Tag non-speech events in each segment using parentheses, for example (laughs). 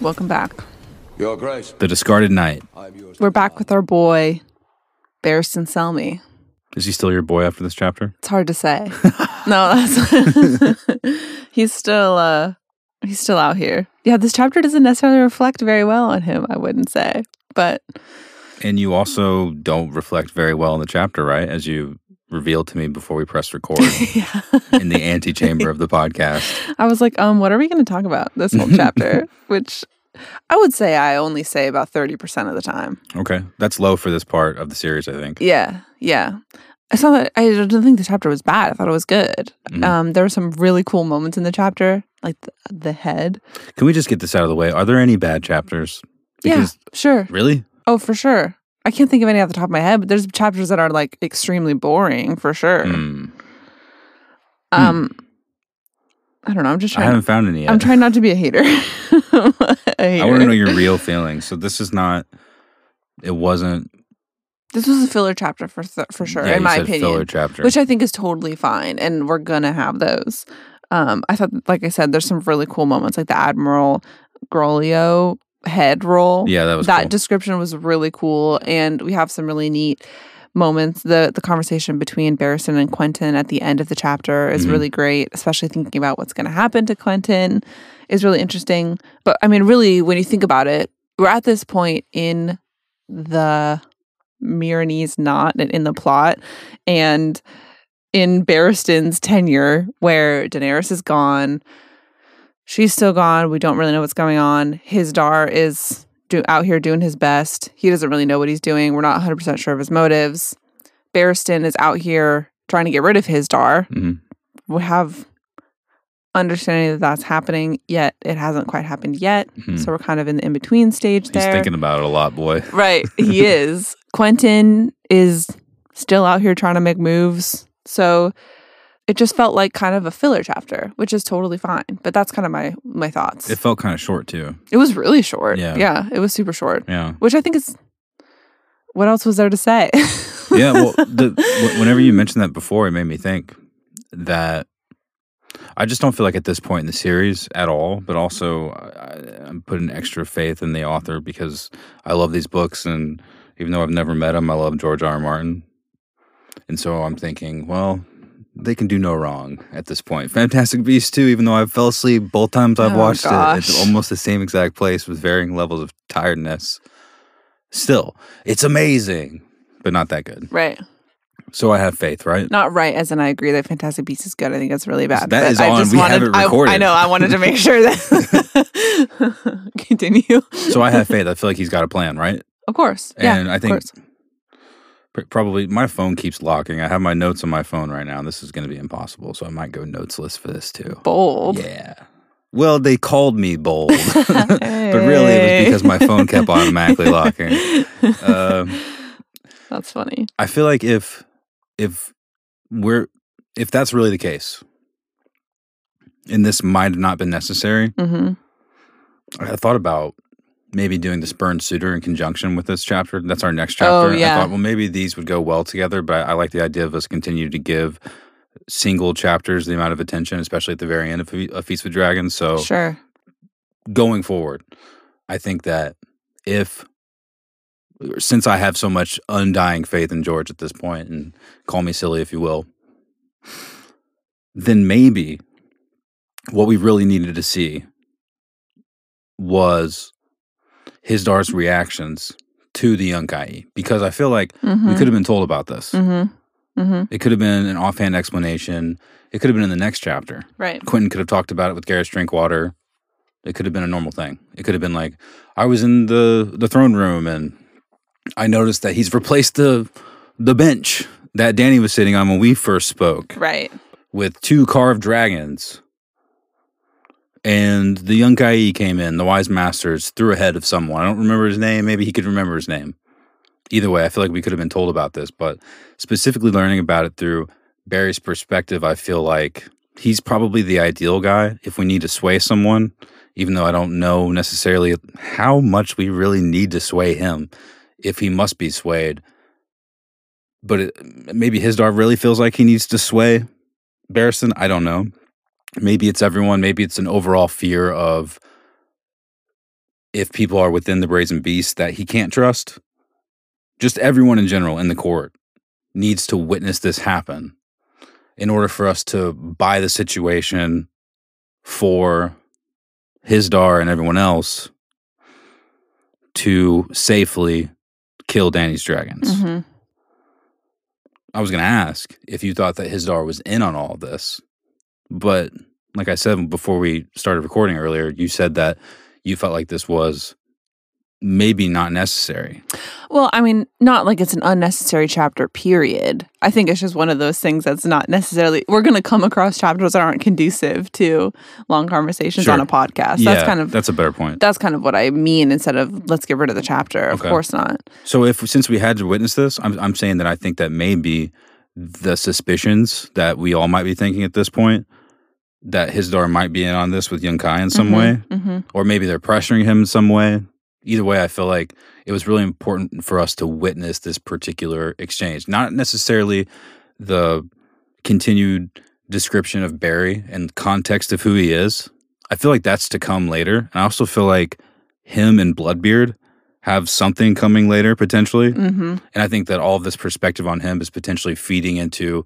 Welcome back. Your Grace. The Discarded Knight. We're back with our boy, Barristan Selmy. Is he still your boy after this chapter? It's hard to say. (laughs) no, that's (laughs) he's still uh he's still out here. Yeah, this chapter doesn't necessarily reflect very well on him, I wouldn't say. But And you also don't reflect very well in the chapter, right? As you revealed to me before we pressed (laughs) record yeah. in the antechamber of the podcast. I was like, um, what are we gonna talk about this whole chapter? (laughs) Which I would say I only say about thirty percent of the time. Okay. That's low for this part of the series, I think. Yeah, yeah. I saw that. I didn't think the chapter was bad. I thought it was good. Mhm. Um, there were some really cool moments in the chapter, like the, the head. Can we just get this out of the way? Are there any bad chapters? yeah, sure. Really? Oh, for sure. I can't think of any off the top of my head, but there's chapters that are like extremely boring for sure. Hmm. Um, I don't know. I'm just trying. I haven't found any yet. I'm trying not to be a hater. (laughs) a hater. I want to know your real feelings. So this is not. It wasn't. This was a filler chapter for th- for sure, yeah, in my opinion. filler chapter. which I think is totally fine, and we're gonna have those. Um, I thought, like I said, there's some really cool moments, like the Admiral Groleo head roll. yeah, that was that cool. description was really cool, and we have some really neat moments. the The conversation between Barristan and Quentyn at the end of the chapter is Mhm. really great, especially thinking about what's going to happen to Quentyn is really interesting. But I mean, really, when you think about it, we're at this point in the Meereenese knot and in the plot, and in Barristan's tenure, where Daenerys is gone, she's still gone. We don't really know what's going on. Hizdahr is do, out here doing his best. He doesn't really know what he's doing. We're not 100 percent sure of his motives. Barristan is out here trying to get rid of Hizdahr. Mhm. We have understanding that that's happening, yet it hasn't quite happened yet. Mhm. So we're kind of in the in between stage He's there. thinking about it a lot, boy. (laughs) Right. He (laughs) is. Quentyn is still out here trying to make moves. So it just felt like kind of a filler chapter, which is totally fine. But that's kind of my my thoughts. It felt kind of short too. it was really short. Yeah. Yeah. It was super short. Yeah. Which I think is what else was there to say? (laughs) yeah, well, the, whenever you mentioned that before, it made me think that I just don't feel like at this point in the series at all. But also, I, I'm putting extra faith in the author because I love these books, and even though I've never met him, I love George R. R. Martin, and so I'm thinking, well. They can do no wrong at this point. Fantastic Beasts too, even though I fell asleep both times I've Oh, watched it. It's almost the same exact place with varying levels of tiredness. Still, it's amazing, but not that good. right. So I have faith, right? Not right as in I agree that Fantastic Beasts is good. I think it's really bad. That but is I on. just We wanted, have it I- I, know. I wanted to make sure that (laughs) (laughs) continue. So I have faith. I feel like he's got a plan, right? Of course. yeah. And I of think probably my phone keeps locking. I have my notes on my phone right now. This is going to be impossible. So I might go notesless for this too. bold. Yeah. Well, they called me bold, (laughs) but really it was because my phone kept automatically (laughs) locking. Um, That's funny. I feel like if if we're if that's really the case, and this might have not been necessary, hmm I thought about maybe doing the Spurned Suitor in conjunction with this chapter. That's our next chapter. Oh, yeah. I thought, well, maybe these would go well together, but I, I like the idea of us continue to give single chapters the amount of attention, especially at the very end of, of Feast with Dragons. So Sure. going forward, I think that if since I have so much undying faith in George at this point, and call me silly if you will, then maybe what we really needed to see was Hizdahr's reactions to the young guy. Because I feel like Mm-hmm. we could have been told about this. Mm-hmm. Mm-hmm. It could have been an offhand explanation. It could have been in the next chapter. Right. Quentyn could have talked about it with Gerris Drinkwater. It could have been a normal thing. It could have been like, I was in the the throne room and I noticed that he's replaced the the bench that Dany was sitting on when we first spoke Right. with two carved dragons. And the Yunkai came in, the wise masters threw ahead of someone. I don't remember his name. Maybe he could remember his name. Either way, I feel like we could have been told about this, but specifically learning about it through Barry's perspective, I feel like he's probably the ideal guy if we need to sway someone, even though I don't know necessarily how much we really need to sway him if he must be swayed. But it, maybe Hizdahr really feels like he needs to sway Barristan. I don't know. Maybe it's everyone. Maybe it's an overall fear of if people are within the brazen beast that he can't trust. Just everyone in general in the court needs to witness this happen in order for us to buy the situation for Hizdahr and everyone else to safely kill Dany's dragons. Mhm. I was going to ask if you thought that Hizdahr was in on all of this. But like I said before we started recording earlier, you said that you felt like this was maybe not necessary. Well, I mean, not like it's an unnecessary chapter, period. I think it's just one of those things that's not necessarily, we're going to come across chapters that aren't conducive to long conversations on a podcast. yeah, that's kind of. that's a better point. That's kind of what I mean instead of let's get rid of the chapter. Of Okay. course not. So if since we had to witness this, I'm I'm saying that I think that maybe the suspicions that we all might be thinking at this point that Hizdahr might be in on this with Yunkai in some way, hmm or maybe they're pressuring him in some way. Either way, I feel like it was really important for us to witness this particular exchange, not necessarily the continued description of Barry and context of who he is. I feel like that's to come later. And I also feel like him and Bloodbeard have something coming later potentially. hmm And I think that all of this perspective on him is potentially feeding into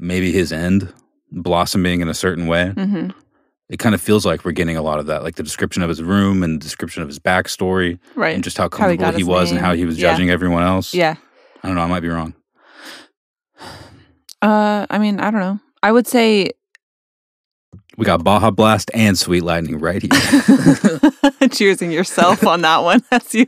maybe his end blossoming in a certain way. hmm It kind of feels like we're getting a lot of that, like the description of his room and the description of his backstory Right. and just how How he comfortable he, was and how he was Yeah. judging everyone else. yeah. I don't know. I might be wrong. Uh, I mean, I don't know. I would say We got Baja Blast and Sweet Lightning right here. (laughs) cheersing yourself (laughs) on that one as you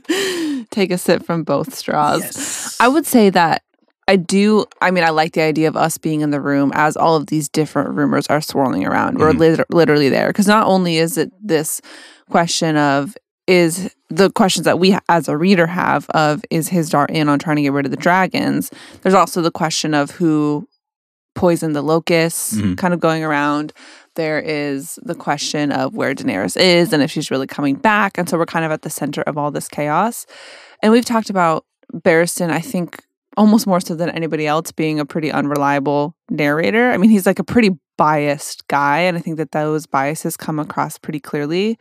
take a sip from both straws. I would say that I do. I mean, I like the idea of us being in the room as all of these different rumors are swirling around. We're Mhm. lit- literally there because not only is it this question of is the questions that we as a reader have of is Hizdahr in on trying to get rid of the dragons. There's also the question of who poisoned the locusts, Mhm. kind of going around. There is the question of where Daenerys is and if she's really coming back. And so we're kind of at the center of all this chaos. And we've talked about Barristan, I think, almost more so than anybody else, being a pretty unreliable narrator. I mean, he's like a pretty biased guy. And I think that those biases come across pretty clearly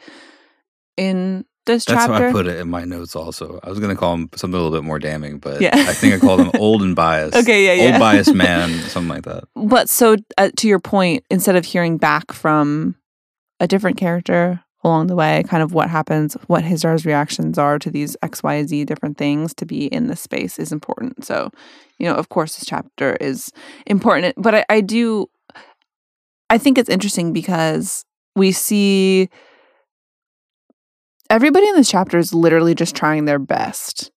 in this That's chapter. how I put it in my notes also. I was going to call him something a little bit more damning, but Yeah. I think I called him (laughs) old and biased. Okay, yeah, yeah. Old biased man, something like that. But so, uh, to your point, instead of hearing back from a different character along the way, kind of what happens, what Hizdahr's reactions are to these X, Y, Z different things to be in this space is important. So, you know, of course, this chapter is important. But I, I do, I think it's interesting because we see everybody in this chapter is literally just trying their best.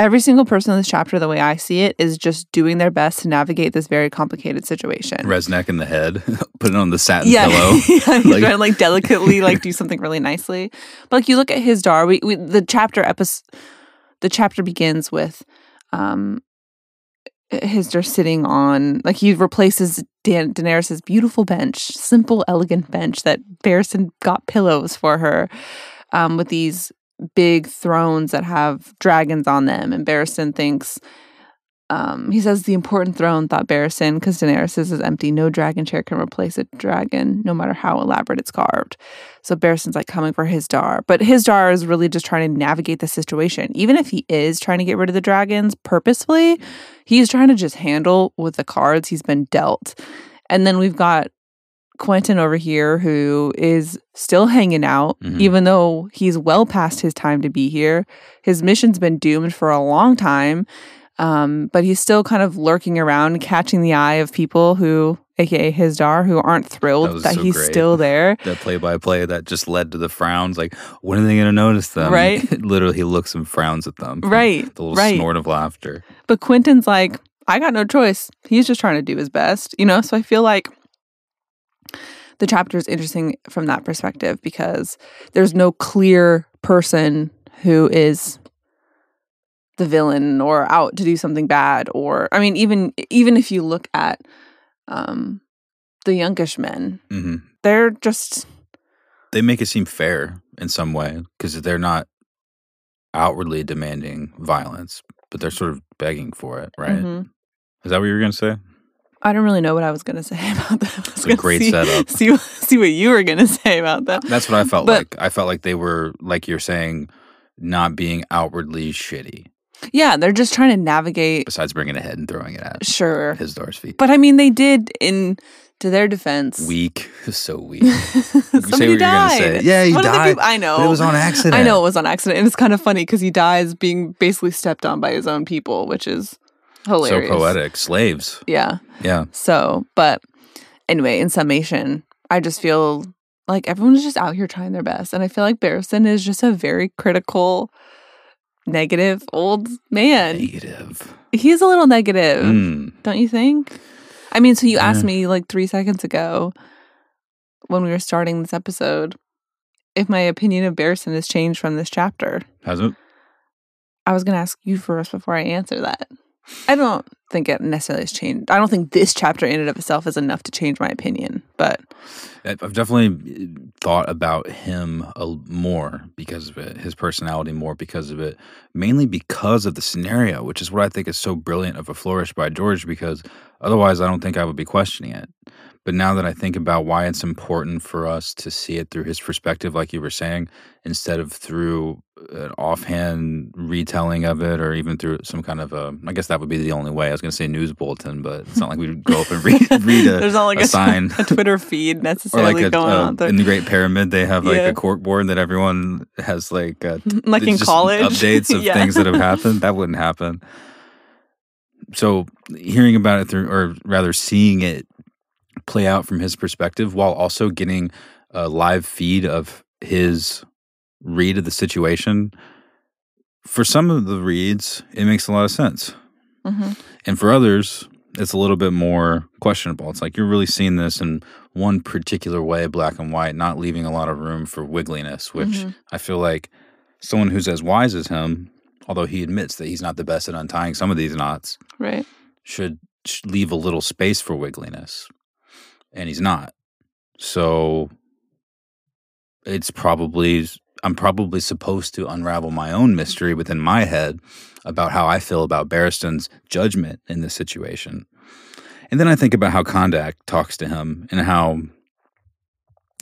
Every single person in this chapter, the way I see it, is just doing their best to navigate this very complicated situation. Reznak in the head, (laughs) put it on the satin yeah, pillow. (laughs) yeah, he's (laughs) Like- trying to like delicately like do something really nicely. But like you look at Hizdahr, we, we the chapter episode, the chapter begins with, um, Hizdahr sitting on like he replaces Dan- Daenerys's beautiful bench, simple, elegant bench that Barristan got pillows for her, um, with these big thrones that have dragons on them. And Barristan thinks, um, he says the important throne, thought Barristan, because Daenerys is empty. No dragon chair can replace a dragon, no matter how elaborate it's carved. So Barristan's like coming for Hizdahr. But Hizdahr is really just trying to navigate the situation. Even if he is trying to get rid of the dragons purposefully, he's trying to just handle with the cards he's been dealt. And then we've got Quentyn over here who is still hanging out, Mhm. even though he's well past his time to be here. His mission's been doomed for a long time. Um, but he's still kind of lurking around, catching the eye of people who, aka Hizdahr, who aren't thrilled was that, so he's great. still there. (laughs) that play by play that just led to the frowns. Like, when are they going to notice them? Right. (laughs) Literally, he looks and frowns at them. Right, The little right. snort of laughter. But Quentyn's like, I got no choice. He's just trying to do his best, you know? So I feel like the chapter is interesting from that perspective because there's no clear person who is the villain or out to do something bad or I mean even even if you look at um the Yunkish men, hmm they're just They make it seem fair in some way because they're not outwardly demanding violence, but they're sort of begging for it, right? Mhm. Is that what you were going to say? I don't really know what I was gonna say (laughs) about that. It's a great see, setup. (laughs) See, see what you were gonna say about that. That's what I felt But- like. I felt like they were, like you're saying, not being outwardly shitty. Yeah, they're just trying to navigate. Besides bringing it ahead and throwing it at Sure, Hizdahr's feet. but I mean, they did in to their defense. Weak, (laughs) so weak. Somebody what you're died. say. Yeah, he One of the died, people- I know. It was on accident. I know it was on accident, and it's kind of funny because he dies being basically stepped on by his own people, which is So poetic. Slaves. Yeah. Yeah. So, but anyway, in summation, I just feel like everyone's just out here trying their best, and I feel like Barristan is just a very critical, negative old man. Negative. He's a little negative, Mm. don't you think? I mean, so you asked me like three seconds ago when we were starting this episode if my opinion of Barristan has changed from this chapter. Has it? I was going to ask you first before I answer that. I don't think it necessarily has changed. I don't think this chapter in and of itself is enough to change my opinion, but I've definitely uh, thought about him more because of it, his personality more because of it, mainly because of the scenario, which is what I think is so brilliant of a flourish by George. Because otherwise, I don't think I would be questioning it. But now that I think about why it's important for us to see it through his perspective, like you were saying, instead of through an offhand retelling of it, or even through some kind of a, I guess that would be the only way. I was going to say news bulletin, but it's not like we'd go up and read, (laughs) read a, there's not like a a, sign. a Twitter feed (laughs) necessarily like a, going uh, on there. in the Great Pyramid, they have like Yeah. a cork board that everyone has like uh, (laughs) like in college. updates of Yeah. things that have happened. That wouldn't happen. So hearing about it through, or rather seeing it play out from his perspective, while also getting a live feed of his read of the situation. For some of the reads, it makes a lot of sense. Mhm. And for others, it's a little bit more questionable. It's like you're really seeing this in one particular way, black and white, not leaving a lot of room for wiggliness, which Mhm. I feel like someone who's as wise as him, although he admits that he's not the best at untying some of these knots, Right. should, should leave a little space for wiggliness. And he's not. So it's probably I'm probably supposed to unravel my own mystery within my head about how I feel about Barristan's judgment in this situation. And then I think about how Kandaq talks to him and how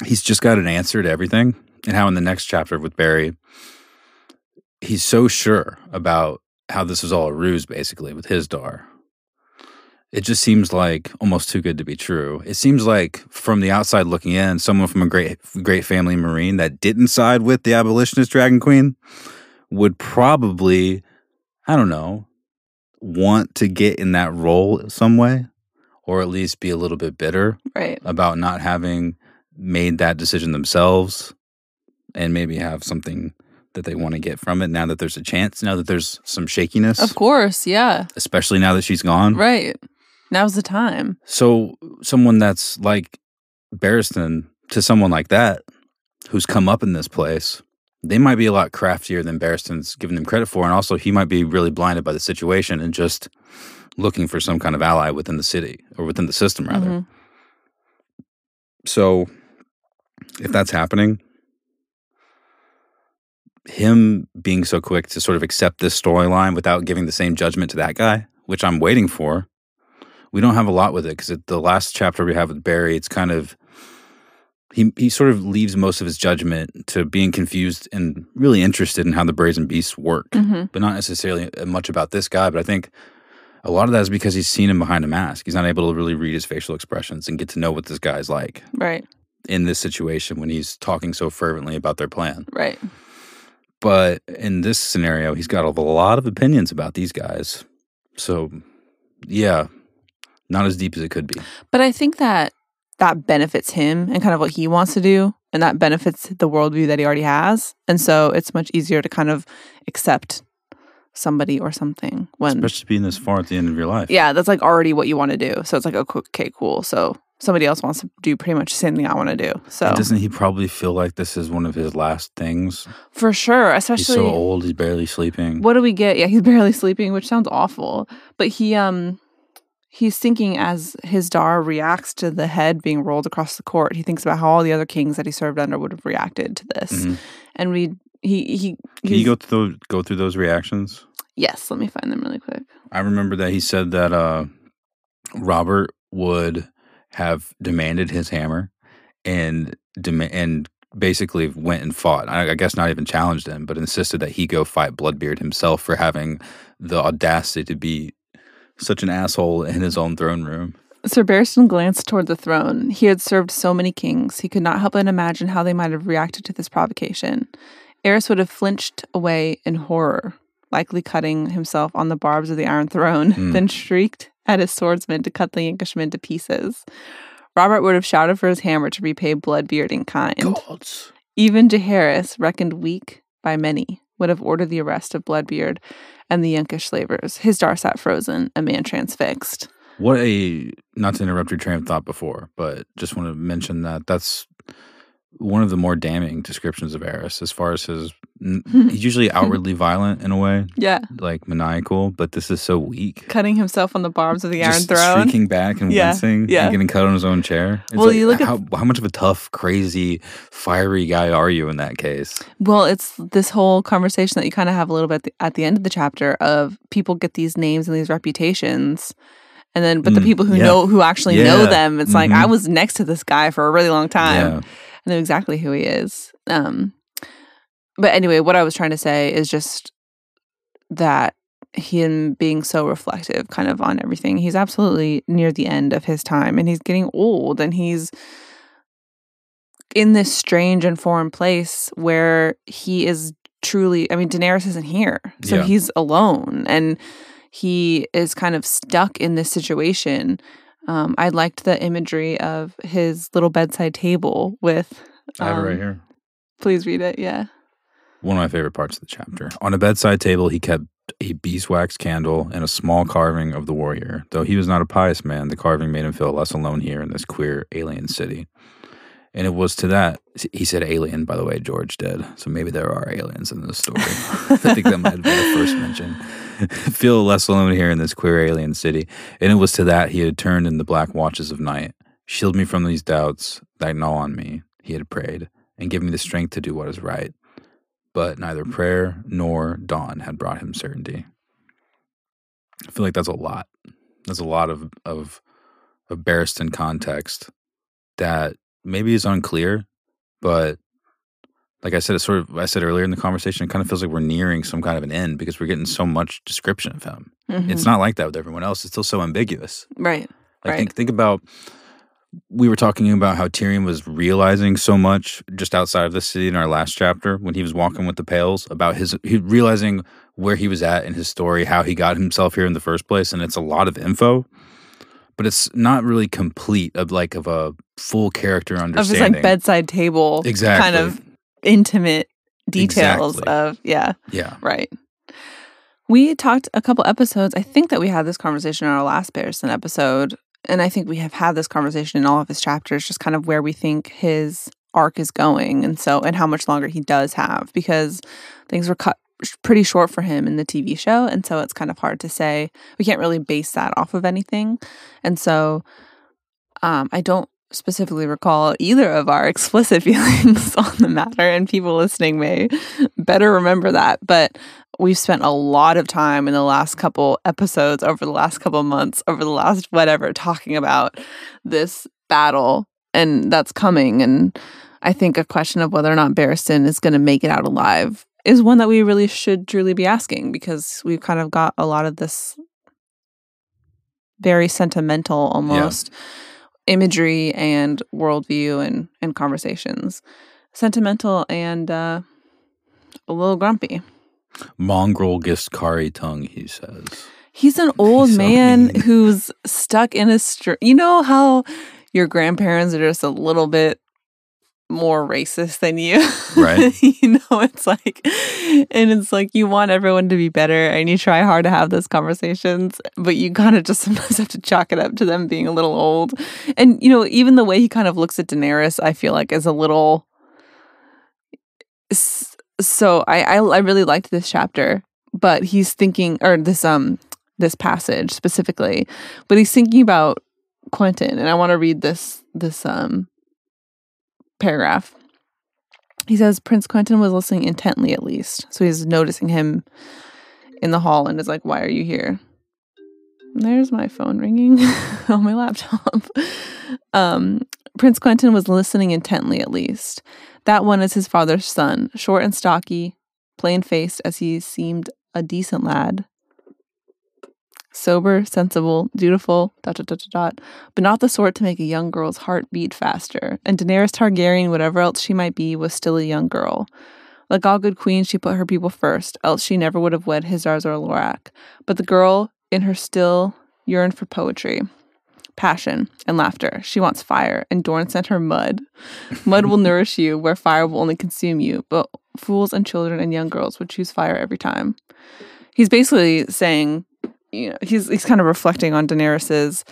he's just got an answer to everything. And how in the next chapter with Barry, he's so sure about how this was all a ruse, basically, with Hizdahr. It just seems like almost too good to be true. It seems like from the outside looking in, someone from a great great family Meereen that didn't side with the abolitionist dragon queen would probably, I don't know, want to get in that role some way, or at least be a little bit bitter Right. about not having made that decision themselves and maybe have something that they want to get from it now that there's a chance, now that there's some shakiness, Of course. Yeah. especially now that she's gone. Right. Now's the time. So, someone that's like Barristan to someone like that who's come up in this place, they might be a lot craftier than Barristan's giving them credit for. And also, he might be really blinded by the situation and just looking for some kind of ally within the city or within the system, rather. Mhm. So, if that's happening, him being so quick to sort of accept this storyline without giving the same judgment to that guy, which I'm waiting for, we don't have a lot with it because the last chapter we have with Barry, it's kind of he he sort of leaves most of his judgment to being confused and really interested in how the brazen beasts work, Mhm. but not necessarily uh, much about this guy. But I think a lot of that is because he's seen him behind a mask. He's not able to really read his facial expressions and get to know what this guy's like Right. in this situation when he's talking so fervently about their plan. Right. But in this scenario, he's got a lot of opinions about these guys. So, yeah, not as deep as it could be. But I think that that benefits him and kind of what he wants to do. And that benefits the worldview that he already has. And so it's much easier to kind of accept somebody or something when, Especially being this far at the end of your life. yeah, that's like already what you want to do. So it's like, okay, cool. So somebody else wants to do pretty much the same thing I want to do. So And Doesn't he probably feel like this is one of his last things? for sure, He's especially so old, he's barely sleeping. what do we get? Yeah, he's (laughs) barely sleeping, which sounds awful. But he um he's thinking as Hizdahr reacts to the head being rolled across the court. He thinks about how all the other kings that he served under would have reacted to this. Mhm. And we he he Can you go through those, go through those reactions? Yes, let me find them really quick. I remember that he said that uh, Robert would have demanded his hammer and dem- and basically went and fought. I, I guess not even challenged him, but insisted that he go fight Bloodbeard himself for having the audacity to be such an asshole in his own throne room. Sir Barristan glanced toward the throne. He had served so many kings, he could not help but imagine how they might have reacted to this provocation. Aerys would have flinched away in horror, likely cutting himself on the barbs of the Iron Throne, Hmm. then shrieked at his swordsman to cut the Yunkishman to pieces. Robert would have shouted for his hammer to repay Bloodbeard in kind. Gods. Even Jaehaerys, reckoned weak by many, would have ordered the arrest of Bloodbeard and the Yunkish slavers. Hizdahr sat frozen, a man transfixed. What a not to interrupt your train of thought before, but just want to mention that that's one of the more damning descriptions of Aerys as far as his (laughs) he's usually outwardly violent in a way, Yeah, like maniacal, but this is so weak. cutting himself on the barbs of the Iron Just Throne. streaking back and Yeah, wincing yeah. and getting cut on his own chair. It's Well, like, you look at- how, how much of a tough, crazy, fiery guy are you in that case? Well, it's this whole conversation that you kind of have a little bit at the, at the end of the chapter of people get these names and these reputations. And then, but the Mm, people who yeah. know, who actually know them, it's like, I mhm. was next to this guy for a really long time. Yeah. I know exactly who he is. Um, but anyway, what I was trying to say is just that him being so reflective kind of on everything. He's absolutely near the end of his time and he's getting old and he's in this strange and foreign place where he is truly I mean Daenerys isn't here. So Yeah. he's alone and he is kind of stuck in this situation. Um, I liked the imagery of his little bedside table with I have it right um, here. Please read it. Yeah. One of my favorite parts of the chapter. On a bedside table, he kept a beeswax candle and a small carving of the warrior. Though he was not a pious man, the carving made him feel less alone here in this queer alien city. And it was to that he said alien, by the way, George did. So maybe there are aliens in this story. I think that might have been the first mention. (laughs) feel less alone here in this queer alien city. And it was to that he had turned in the black watches of night. Shield me from these doubts that gnaw on me, he had prayed, and give me the strength to do what is right but neither prayer nor dawn had brought him certainty. I feel like that's a lot. That's a lot of of of Barristan context that maybe is unclear, but like I said, it sort of I said earlier in the conversation, it kind of feels like we're nearing some kind of an end because we're getting so much description of him. It's not like that with everyone else. It's still so ambiguous. Mm-hmm. right. Like Right. think think about we were talking about how Tyrion was realizing so much just outside of the city in our last chapter when he was walking with the Pales about his he realizing where he was at in his story, how he got himself here in the first place, and it's a lot of info, but it's not really complete of like of a full character understanding Of his like bedside table exactly. kind of intimate details Exactly. of yeah, yeah. right. We talked a couple episodes. I think that we had this conversation in our last Barristan episode, and I think we have had this conversation in all of his chapters, just kind of where we think his arc is going, and so and how much longer he does have because things were cut pretty short for him in the TV show, and so it's kind of hard to say. We can't really base that off of anything, and so um, I don't specifically recall either of our explicit (laughs) feelings on the matter, and people listening may better remember that. But we've spent a lot of time in the last couple episodes, over the last couple months, over the last whatever, talking about this battle and that's coming. And I think a question of whether or not Barristan is going to make it out alive is one that we really should truly be asking because we've kind of got a lot of this very sentimental almost imagery and worldview and, and conversations. Sentimental and uh, a little grumpy. Mongrel Ghiscari tongue, he says. He's an (laughs) old He's man mean. who's stuck in a str- You know how your grandparents are just a little bit more racist than you, Right. (laughs) you know, it's like, and it's like you want everyone to be better, and you try hard to have those conversations, but you kind of just (laughs) sometimes have to chalk it up to them being a little old. And you know, even the way he kind of looks at Daenerys, I feel like is a little. So I I, I really liked this chapter, but he's thinking, or this um this passage specifically, but he's thinking about Quentyn, and I want to read this this um paragraph. He says Prince Quentyn was listening intently at least. So he's noticing him in the hall and is like, Why are you here? There's my phone ringing (laughs) on my laptop. Um, Prince Quentyn was listening intently, at least. That one is his father's son, short and stocky, plain faced as he seemed a decent lad. Sober, sensible, dutiful, dot, dot, dot, dot, but not the sort to make a young girl's heart beat faster. And Daenerys Targaryen, whatever else she might be, was still a young girl. Like all good queens, she put her people first, else she never would have wed Hizdahr or Loraq. But the girl in her still yearned for poetry, passion, and laughter. She wants fire, and Dorne sent her mud. Mud will (laughs) nourish you, where fire will only consume you, but fools and children and young girls would choose fire every time. He's basically saying, you know, he's he's kind of reflecting on Daenerys's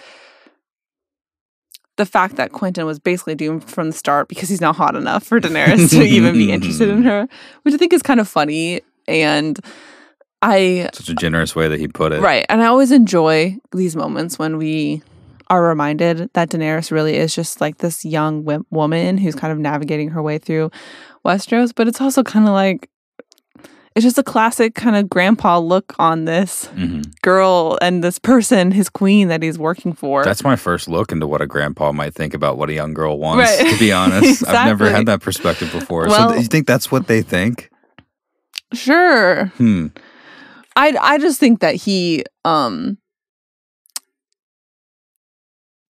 the fact that Quentyn was basically doomed from the start because he's not hot enough for Daenerys to even be interested in (laughs) her, which I think is kind of funny. And I Such a generous way that he put it. Right. And I always enjoy these moments when we are reminded that Daenerys really is just like this young w- woman who's kind of navigating her way through Westeros. But it's also kind of like, it's just a classic kind of grandpa look on this hmm girl and this person, his queen that he's working for. That's my first look into what a grandpa might think about what a young girl wants. Right. To be (laughs) honest, I've never had that perspective before. Well- so th- you think that's what they think? sure. Hmm. I I just think that he um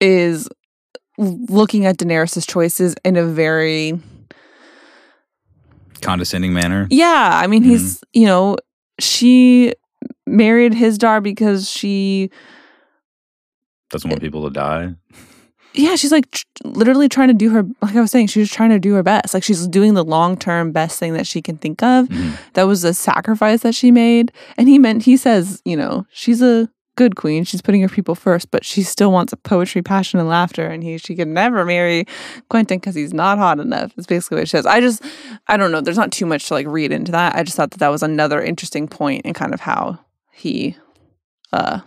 is looking at Daenerys's choices in a very Condescending manner. Yeah, I mean, he's you know she married Hizdahr because she Doesn't want people to die. yeah she's like tr- literally trying to do her like I was saying she's trying to do her best like she's doing the long term best thing that she can think of. Mhm. That was a sacrifice that she made, and he meant he says you know she's a good queen. She's putting her people first but she still wants a poetry passion and laughter and he she could never marry Quentyn because he's not hot enough is basically what she says. I just i don't know. There's not too much to like read into that. I just thought that that was another interesting point in kind of how he uh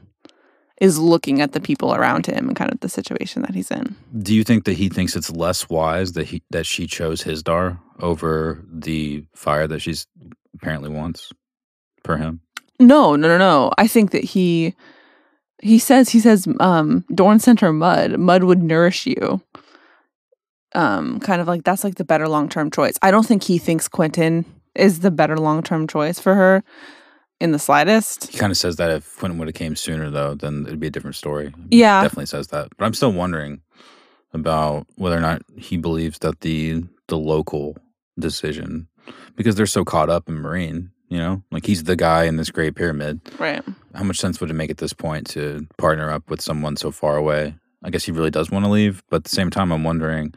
is looking at the people around him and kind of the situation that he's in. Do you think that he thinks it's less wise that he that she chose Hizdahr over the fire that she's apparently wants for him? no no no no. I think that he he says he says um Dorne sent her mud. Mud would nourish you. Um kind of like that's like the better long-term choice. I don't think he thinks Quentyn is the better long-term choice for her in the slightest. He kind of says that if Quentyn would have came sooner, though, then it'd be a different story. yeah. Definitely says that. But I'm still wondering about whether or not he believes that the the local decision, because they're so caught up in Meereen, you know, like he's the guy in this Great Pyramid. right How much sense would it make at this point to partner up with someone so far away? I guess he really does want to leave, but at the same time, I'm wondering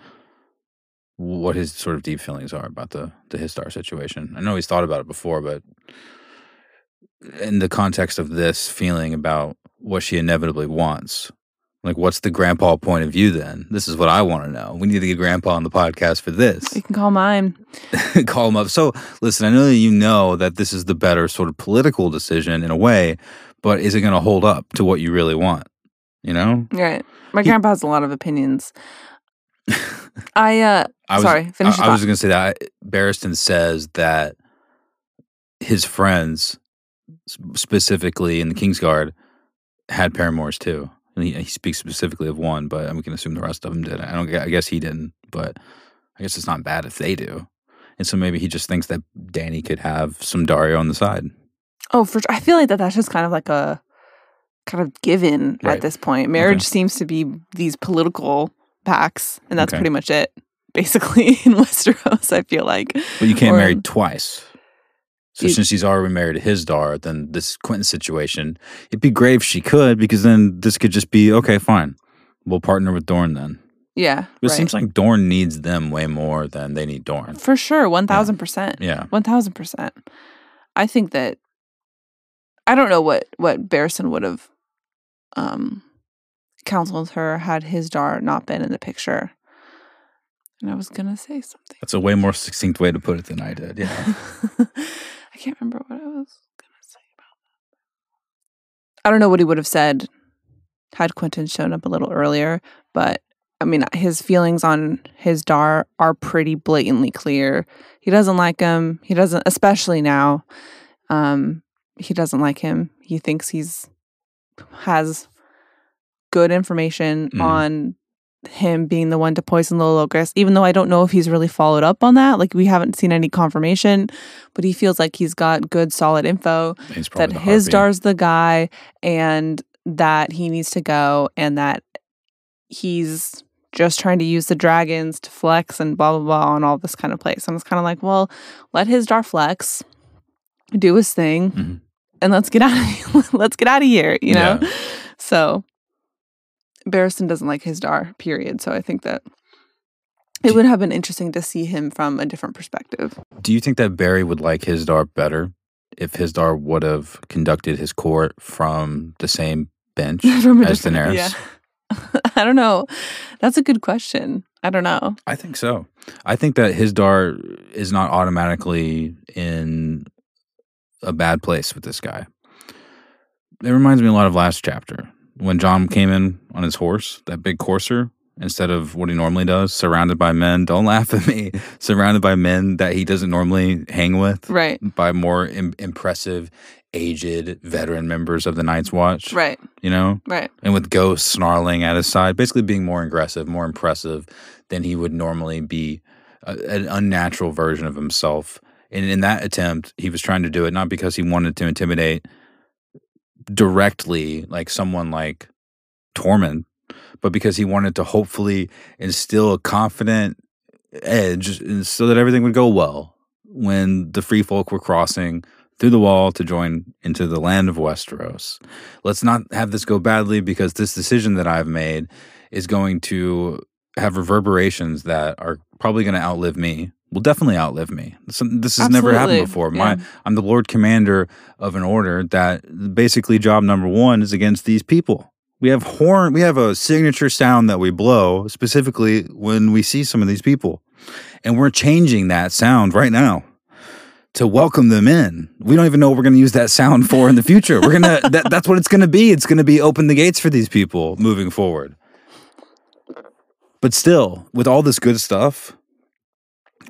what his sort of deep feelings are about the the Hizdahr situation. I know he's thought about it before, but in the context of this feeling about what she inevitably wants, like what's the grandpa point of view? Then this is what I want to know. We need to get grandpa on the podcast for this. you can call mine (laughs) Call him up. So listen, I know that you know that this is the better sort of political decision in a way, but is it going to hold up to what you really want? You know, right my grandpa has a lot of opinions (laughs) i uh I was, Sorry, finish I, I was going to say that Barristan says that his friends, specifically in the Kingsguard, had paramours too. And he, he speaks specifically of one, but we can assume the rest of them did. I don't. I guess he didn't, but I guess it's not bad if they do. And so maybe he just thinks that Dany could have some Daario on the side. Oh, for sure. I feel like that that's just kind of like a kind of given Right. at this point. Marriage seems to be these political pacts, and that's Okay. pretty much it, basically, (laughs) in Westeros, I feel like. But you can't Or- marry twice. So since she's already married to Hizdahr, then this Quentyn situation, it'd be great if she could, because then this could just be okay, fine. We'll partner with Dorne then. Yeah. It right. seems like Dorne needs them way more than they need Dorne. For sure, 1000%. Yeah. 1000%. I think that I don't know what what Barristan would have um counseled her had Hizdahr not been in the picture. And I was going to say something. That's a way more succinct way to put it than I did. Yeah. (laughs) I can't remember what I was going to say about that. I don't know what he would have said had Quentyn shown up a little earlier, but I mean, his feelings on Hizdahr are pretty blatantly clear. He doesn't like him. He doesn't, especially now. Um, he doesn't like him. He thinks he's has good information Mhm. on him being the one to poison the locust, even though I don't know if he's really followed up on that. Like we haven't seen any confirmation, but he feels like he's got good, solid info that Hizdahr's the guy and that he needs to go and that he's just trying to use the dragons to flex and blah blah blah on all this kind of place. And it's kind of like, well, let Hizdahr flex, do his thing, Mhm. and let's get out of (laughs) let's get out of here, you know? Yeah. So Barristan doesn't like Hizdahr, period. So I think that it would have been interesting to see him from a different perspective. Do you think that Barry would like Hizdahr better if Hizdahr would have conducted his court from the same bench (laughs) From as Daenerys? yeah. (laughs) I don't know. That's a good question. I don't know. I think so. I think that Hizdahr is not automatically in a bad place with this guy. It reminds me a lot of last chapter when Jon came in on his horse, that big courser, instead of what he normally does, surrounded by men. Don't (laughs) laugh at me. surrounded by men that he doesn't normally hang with, Right. by more Im- impressive, aged veteran members of the Night's Watch. Right. You know, Right. and with Ghost snarling at his side, basically being more aggressive, more impressive than he would normally be, a, an unnatural version of himself. And in that attempt, he was trying to do it not because he wanted to intimidate directly, like someone like Tormund, but because he wanted to hopefully instill a confident edge so that everything would go well when the free folk were crossing through the wall to join into the land of Westeros. Let's not have this go badly because this decision that I've made is going to have reverberations that are probably going to outlive me. Will definitely outlive me. This, this has never happened Absolutely. before. My Yeah. I'm the Lord Commander of an order that basically job number one is against these people. We have horn. We have a signature sound that we blow specifically when we see some of these people, and we're changing that sound right now to welcome them in. We don't even know what we're going to use that sound for in the future. We're gonna. (laughs) that, that's what it's going to be. It's going to be open the gates for these people moving forward. But still, with all this good stuff,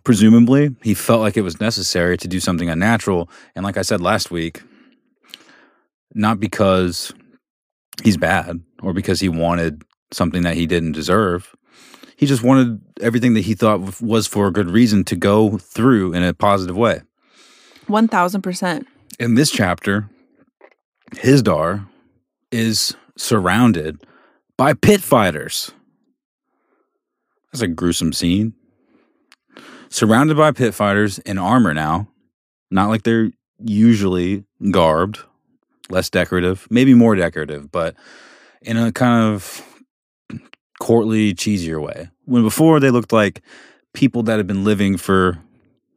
presumably he felt like it was necessary to do something unnatural. And like I said last week, not because he's bad or because he wanted something that he didn't deserve. He just wanted everything that he thought was for a good reason to go through in a positive way. 1000%. In this chapter, Hizdahr is surrounded by pit fighters. That's a gruesome scene. Surrounded by pit fighters in armor now, not like they're usually garbed, less decorative, maybe more decorative, but in a kind of courtly, cheesier way. When before they looked like people that had been living for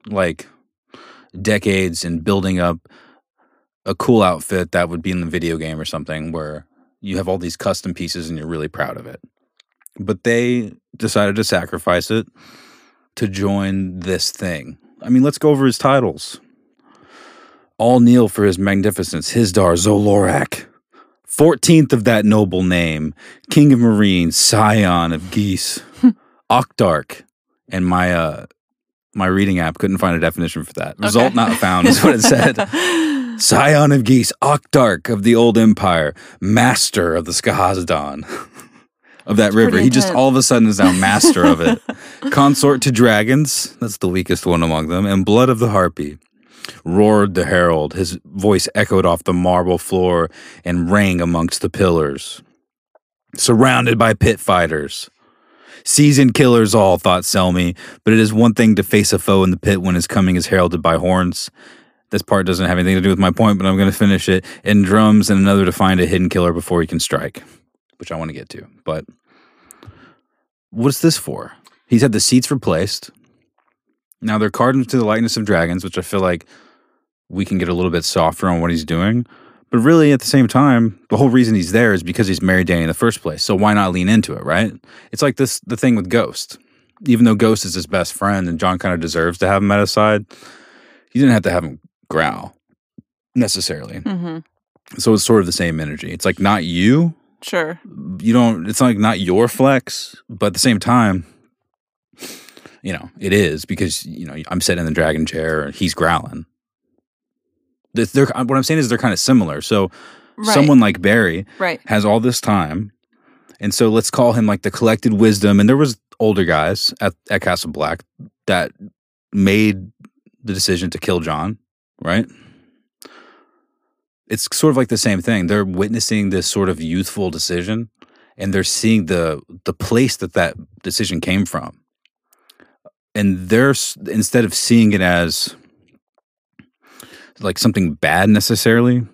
like decades and building up a cool outfit that would be in the video game or something where you have all these custom pieces and you're really proud of it. But they decided to sacrifice it to join this thing. I mean, let's go over his titles. All kneel for his magnificence, Hizdahr zo Loraq. 14th of that noble name, King of Meereen, Scion of Ghis, Octarch, and my uh my reading app couldn't find a definition for that. Result Okay. not found is what it said. (laughs) Scion of Ghis, Octarch of the Old Empire, Master of the Skahazadhan (laughs) of that river. He just all of a sudden is now master of it. (laughs) Consort to dragons, that's the weakest one among them, and Blood of the Harpy. Roared the herald, his voice echoed off the marble floor and rang amongst the pillars. Surrounded by pit fighters. Seasoned killers all, thought Selmy, but it is one thing to face a foe in the pit when his coming is heralded by horns. This part doesn't have anything to do with my point, but I'm going to finish it. And drums, and another to find a hidden killer before he can strike, which I want to get to. But what's this for? He's had the seats replaced. Now they're carved to the likeness of dragons, which I feel like we can get a little bit softer on what he's doing. But really, at the same time, the whole reason he's there is because he's married Dany in the first place. So why not lean into it, right? It's like this the thing with Ghost. Even though Ghost is his best friend and Jon kind of deserves to have him at his side, he didn't have to have him growl necessarily. hmm So it's sort of the same energy. It's like not you. Sure. You don't. It's like not your flex, but at the same time, you know, it is because you know I'm sitting in the dragon chair. He's growling. They're, they're- what I'm saying is they're kind of similar. So Right. someone like Barry Right. has all this time And so let's call him like the collected wisdom. And there was older guys at, at Castle Black that made the decision to kill John, right? It's sort of like the same thing. They're witnessing this sort of youthful decision and they're seeing the the place that that decision came from. And they're instead of seeing it as like something bad necessarily,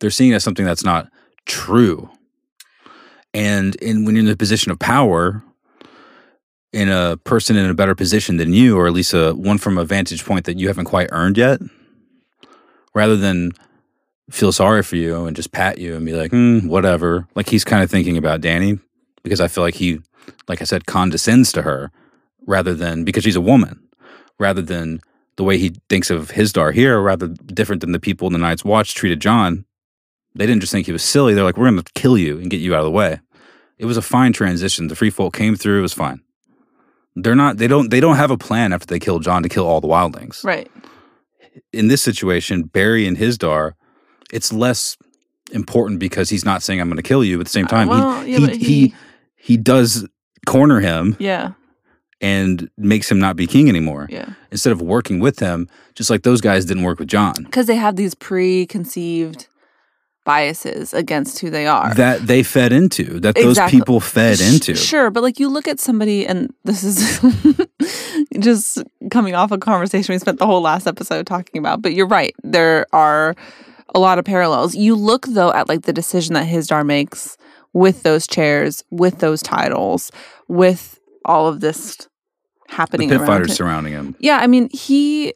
they're seeing it as something that's not true. And in when you're in the position of power, in a person in a better position than you, or at least a one from a vantage point that you haven't quite earned yet, rather than feel sorry for you and just pat you and be like, hmm, whatever. Like he's kind of thinking about Dany because I feel like he, like I said, condescends to her rather than because she's a woman, rather than the way he thinks of Hizdahr here, rather different than the people in the Night's Watch treated Jon. They didn't just think he was silly. They're like, we're going to kill you and get you out of the way. It was a fine transition. The free folk came through. It was fine. They're not. They don't. They don't have a plan after they kill Jon to kill all the wildlings. Right. In this situation, Barry and Hizdahr, it's less important because he's not saying I'm going to kill you. At the same uh, time, well, he, yeah, he, he he- he does corner him Yeah. And makes him not be king anymore. Yeah. Instead of working with him, just like those guys didn't work with Jon. Because they have these preconceived biases against who they are. That they fed into, that those people fed into. Sure, but like you look at somebody, and this is (laughs) just coming off a conversation we spent the whole last episode talking about. But you're right. There are a lot of parallels. You look though at like the decision that Hizdahr makes with those chairs, with those titles, with all of this The happening pit around fighters him. surrounding him. Yeah, I mean, he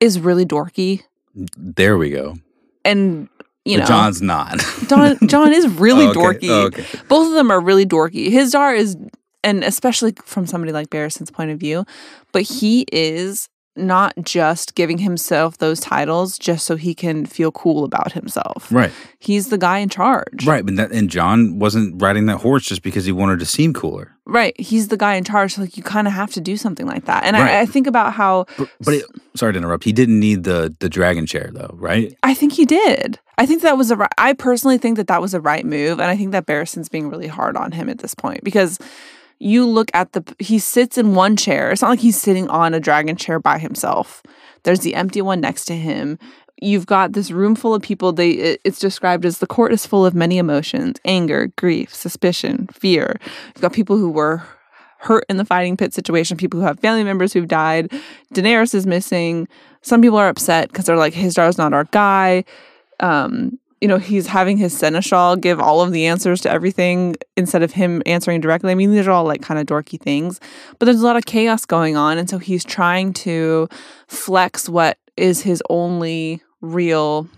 is really dorky, There we go. and you know, Jon's not. Jon (laughs) Jon is really Oh, okay. dorky. Oh, okay. Both of them are really dorky. Hizdahr is, and especially from somebody like Barristan's point of view, but he is not just giving himself those titles just so he can feel cool about himself. Right. He's the guy in charge. Right. But that, and Jon wasn't riding that horse just because he wanted to seem cooler. Right. He's the guy in charge. So like you kind of have to do something like that. And Right. I, I think about how But, but it, sorry to interrupt. He didn't need the the dragon chair though, right? I think he did. I think that was a right. I personally think that that was a right move, and I think that Barristan's being really hard on him at this point because you look at the he sits in one chair. It's not like he's sitting on a dragon chair by himself. There's the empty one next to him. You've got this room full of people. They it- it's described as the court is full of many emotions: anger, grief, suspicion, fear. You've got people who were hurt in the fighting pit situation, people who have family members who've died. Daenerys is missing. Some people are upset because they're like, his is not our guy. Um, you know, he's having his seneschal give all of the answers to everything instead of him answering directly. I mean, these are all like kind of dorky things, but there's a lot of chaos going on. And so he's trying to flex what is his only real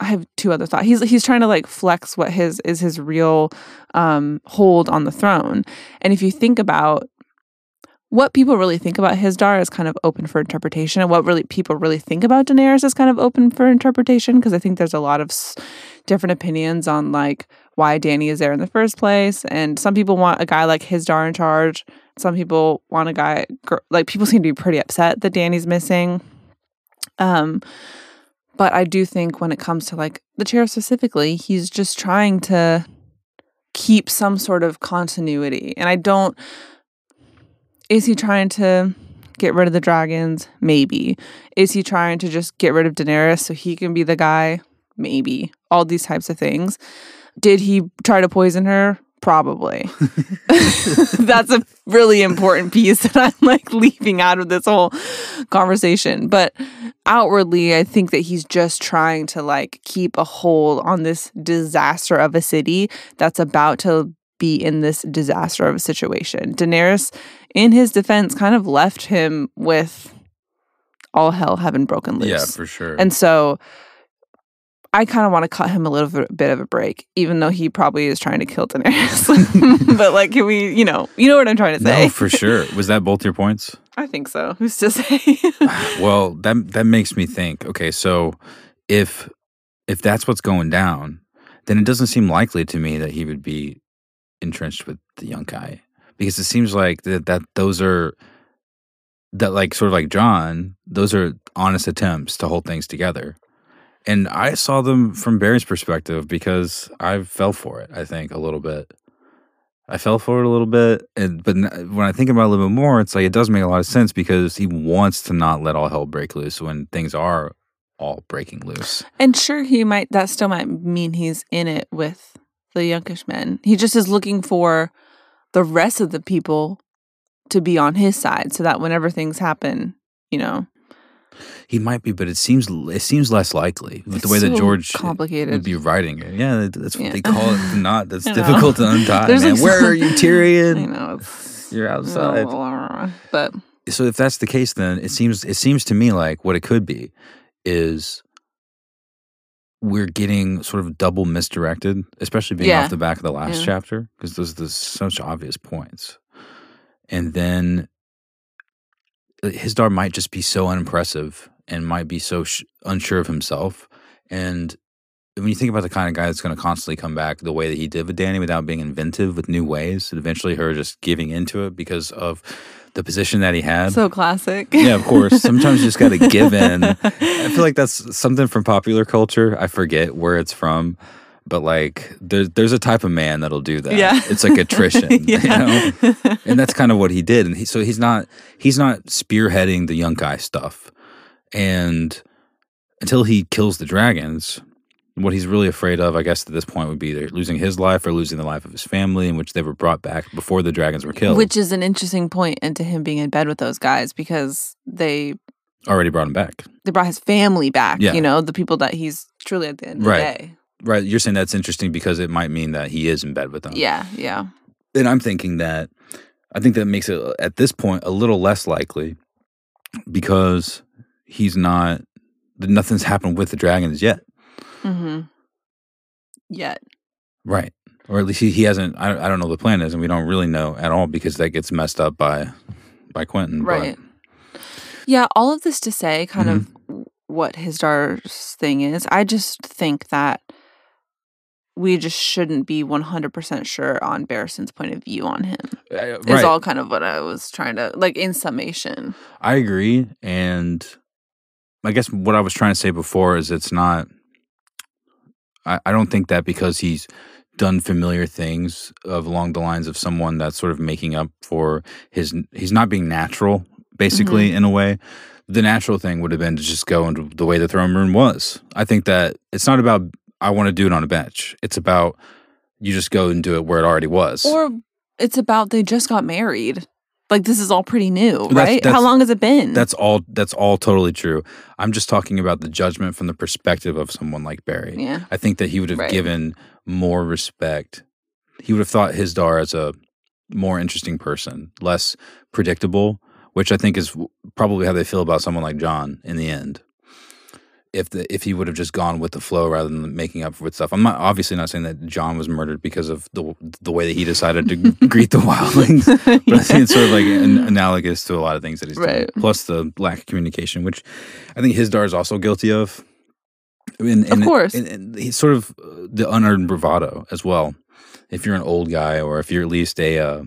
I have two other thoughts. He's he's trying to like flex what his is his real um, hold on the throne. And if you think about what people really think about Hizdahr is kind of open for interpretation, and what really people really think about Daenerys is kind of open for interpretation because I think there's a lot of s- different opinions on like why Dany is there in the first place, and some people want a guy like Hizdahr in charge. Some people want a guy gr- like people seem to be pretty upset that Dany's missing. Um, but I do think when it comes to like the chair specifically, he's just trying to keep some sort of continuity. And I don't is he trying to get rid of the dragons? Maybe. Is he trying to just get rid of Daenerys so he can be the guy? Maybe. All these types of things. Did he try to poison her? Probably. (laughs) (laughs) That's a really important piece that I'm like leaving out of this whole conversation. But outwardly, I think that he's just trying to like keep a hold on this disaster of a city that's about to be in this disaster of a situation. Daenerys, in his defense, kind of left him with all hell having broken loose. Yeah, for sure. And so I kind of want to cut him a little bit- of a break, even though he probably is trying to kill Daenerys. (laughs) but like, can we, you know, you know what I'm trying to say? no, for sure. Was that both your points? (laughs) I think so. Who's to say? (sighs) well, that that makes me think. Okay, so if if that's what's going down, then it doesn't seem likely to me that he would be entrenched with the Yunkai because it seems like that that those are that like sort of like Jon, those are honest attempts to hold things together. And I saw them from Barry's perspective because I fell for it, I think, a little bit. I fell for it a little bit. And, but when I think about it a little bit more, it's like it does make a lot of sense because he wants to not let all hell break loose when things are all breaking loose. And sure, he might, that still might mean he's in it with the Yunkishmen. He just is looking for the rest of the people to be on his side so that whenever things happen, you know, He might be, but it seems it seems less likely with the way that George complicated. would be writing it. Yeah, that's what Yeah. they call it. (laughs) Not that's difficult to (laughs) untie. There's, man. like, Where are you, (laughs) I Tyrion? know it's You're outside. but so if that's the case then it seems it seems to me like what it could be is we're getting sort of double misdirected especially being Yeah. off the back of the last Yeah. chapter because those are such obvious points and then uh, Hizdahr might just be so unimpressive and might be so sh- unsure of himself and when you think about the kind of guy that's going to constantly come back the way that he did with Dany without being inventive with new ways, and eventually her just giving into it because of the position that he had. so classic. yeah, of course. (laughs) Sometimes you just got to give in. I feel like that's something from popular culture. I forget where it's from, but like there's there's a type of man that'll do that. Yeah. it's like attrition, (laughs) you know. yeah. (laughs) And that's kind of what he did. And he, so he's not he's not spearheading the Yunkai stuff. And until he kills the dragons, what he's really afraid of, I guess, at this point would be either losing his life or losing the life of his family, in which they were brought back before the dragons were killed. Which is an interesting point into him being in bed with those guys because they already brought him back. they brought his family back. Yeah. You know, the people that he's truly at the end of the day. Right. You're saying that's interesting because it might mean that he is in bed with them. Yeah, yeah. And I'm thinking that I think that makes it at this point a little less likely because he's not nothing's happened with the dragons yet. Mm-hmm. Yet. Right. Or at least he, he hasn't I, I don't know the plan is and we don't really know at all because that gets messed up by by Quentyn. but- Right. Yeah, all of this to say kind of Mm-hmm. what Hizdahr's thing is. I just think that we just shouldn't be 100% sure on Barristan's point of view on him. Uh, Is all kind of what I was trying to like in summation. I agree. And I guess what I was trying to say before is it's not, I, I don't think that because he's done familiar things of along the lines of someone that's sort of making up for his, he's not being natural, basically, mm-hmm. in a way. The natural thing would have been to just go into the way the throne room was. I think that it's not about, I want to do it on a bench. It's about, you just go and do it where it already was. Or it's about they just got married. Like this is all pretty new, That's- right? How long has it been? That's all. That's all totally true. I'm just talking about the judgment from the perspective of someone like Barry. yeah. I think that he would have Right. given more respect. He would have thought Hizdahr as a more interesting person, less predictable, which I think is probably how they feel about someone like Jon in the end. If the if he would have just gone with the flow rather than making up with stuff, I'm not obviously not saying that Jon was murdered because of the the way that he decided to (laughs) greet the wildlings, but I think it's sort of like an, (laughs) analogous to a lot of things that he's Right. done. Plus the lack of communication, which I think Hizdahr is also guilty of. And, and, course. and, and he's sort of uh, the unearned bravado as well. If you're an old guy, or if you're at least a uh,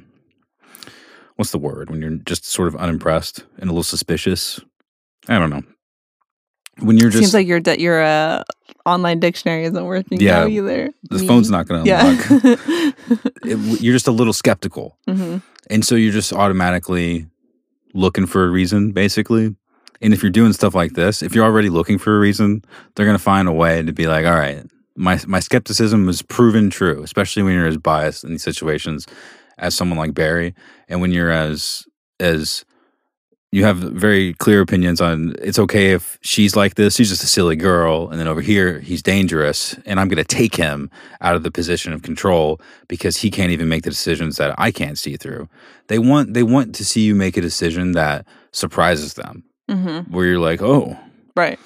what's the word when you're just sort of unimpressed and a little suspicious. I don't know. When you're just Seems like your your uh, online dictionary isn't working Yeah. now either. the Me. phone's not going to Yeah. unlock. (laughs) It- you're just a little skeptical. hmm And so you're just automatically looking for a reason, basically. And if you're doing stuff like this, if you're already looking for a reason, they're going to find a way to be like, all right, my, my skepticism was proven true, especially when you're as biased in these situations as someone like Barry. And when you're as, as, you have very clear opinions on it's okay if she's like this, she's just a silly girl. And then over here, he's dangerous. And I'm going to take him out of the position of control because he can't even make the decisions that I can't see through. They want they want to see you make a decision that surprises them, hmm where you're like, "Oh, Right.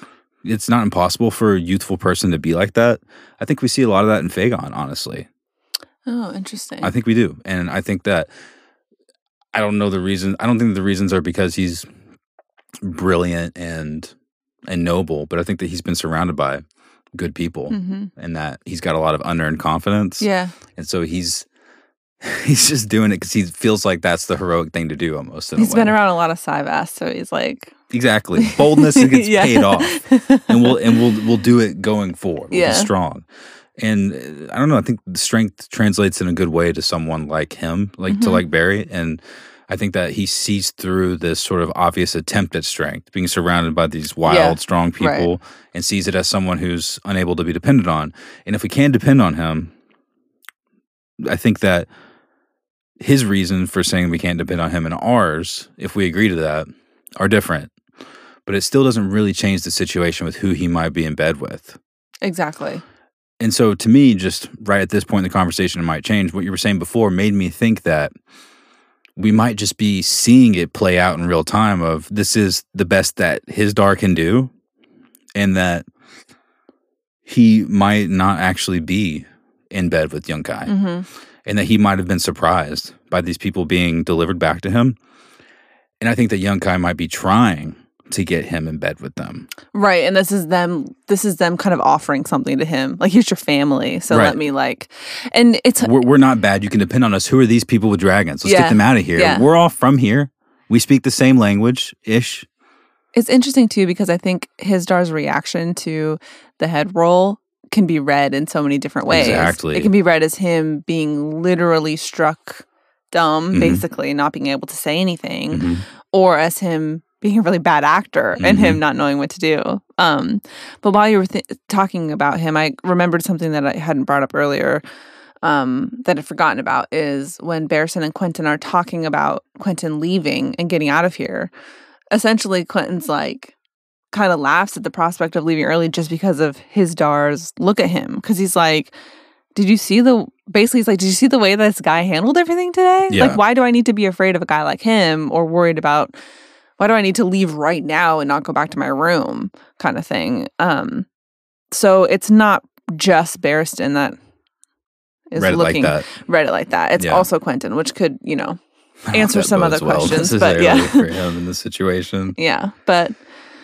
it's not impossible for a youthful person to be like that." I think we see a lot of that in fAegon, honestly. Oh, interesting. I think we do. And I think that I don't know the reason. I don't think the reasons are because he's brilliant and and noble, but I think that he's been surrounded by good people hmm and that he's got a lot of unearned confidence. Yeah. And so he's (laughs) he's just doing it because he feels like that's the heroic thing to do almost. He's been around a lot of Cyvass, so he's like, exactly (laughs) boldness gets Yeah. paid off, and we'll and we'll we'll do it going forward. We'll Yeah. be strong. And uh, I don't know. I think the strength translates in a good way to someone like him, like to Mhm. like Barry. And I think that he sees through this sort of obvious attempt at strength, being surrounded by these wild, Yeah. strong Right. people, and sees it as someone who's unable to be depended on. And if we can depend on him, I think that his reason for saying we can't depend on him and ours, if we agree to that, are different. But it still doesn't really change the situation with who he might be in bed with. exactly. And so to me, just right at this point in the conversation, it might change. What you were saying before made me think that we might just be seeing it play out in real time of this is the best that Hizdahr can do, and that he might not actually be in bed with Yunkai, hmm and that he might have been surprised by these people being delivered back to him. And I think that Yunkai might be trying to get him in bed with them. Right, and this is them. This is them kind of offering something to him. Like, here's your family, so Right. let me like. And it's we're, we're not bad. You can depend on us. Who are these people with dragons? Let's Yeah. get them out of here. Yeah. We're all from here. We speak the same language ish. It's interesting too because I think Hizdahr's reaction to the head roll can be read in so many different ways. Exactly. It can be read as him being literally struck dumb, Mhm. basically not being able to say anything, Mhm. or as him being a really bad actor and him not knowing what to do. Um, but while you were th- talking about him, I remembered something that I hadn't brought up earlier. Um, that I'd forgotten about is when Barristan and Quentyn are talking about Quentyn leaving and getting out of here essentially Quentyn's like kind of laughs at the prospect of leaving early just because of Hizdahr's look at him. Cause he's like, Did you see the basically he's like, Did you see the way this guy handled everything today? Yeah. Like, why do I need to be afraid of a guy like him or worried about why do I need to leave right now and not go back to my room? kind of thing. Um, so it's not just Barristan that is Read looking like that. read it like that. It's Yeah. also Quentyn, which could, you know, (laughs) I don't know answer some other bodes well (laughs) questions, but yeah. for him in this situation. (laughs) yeah. But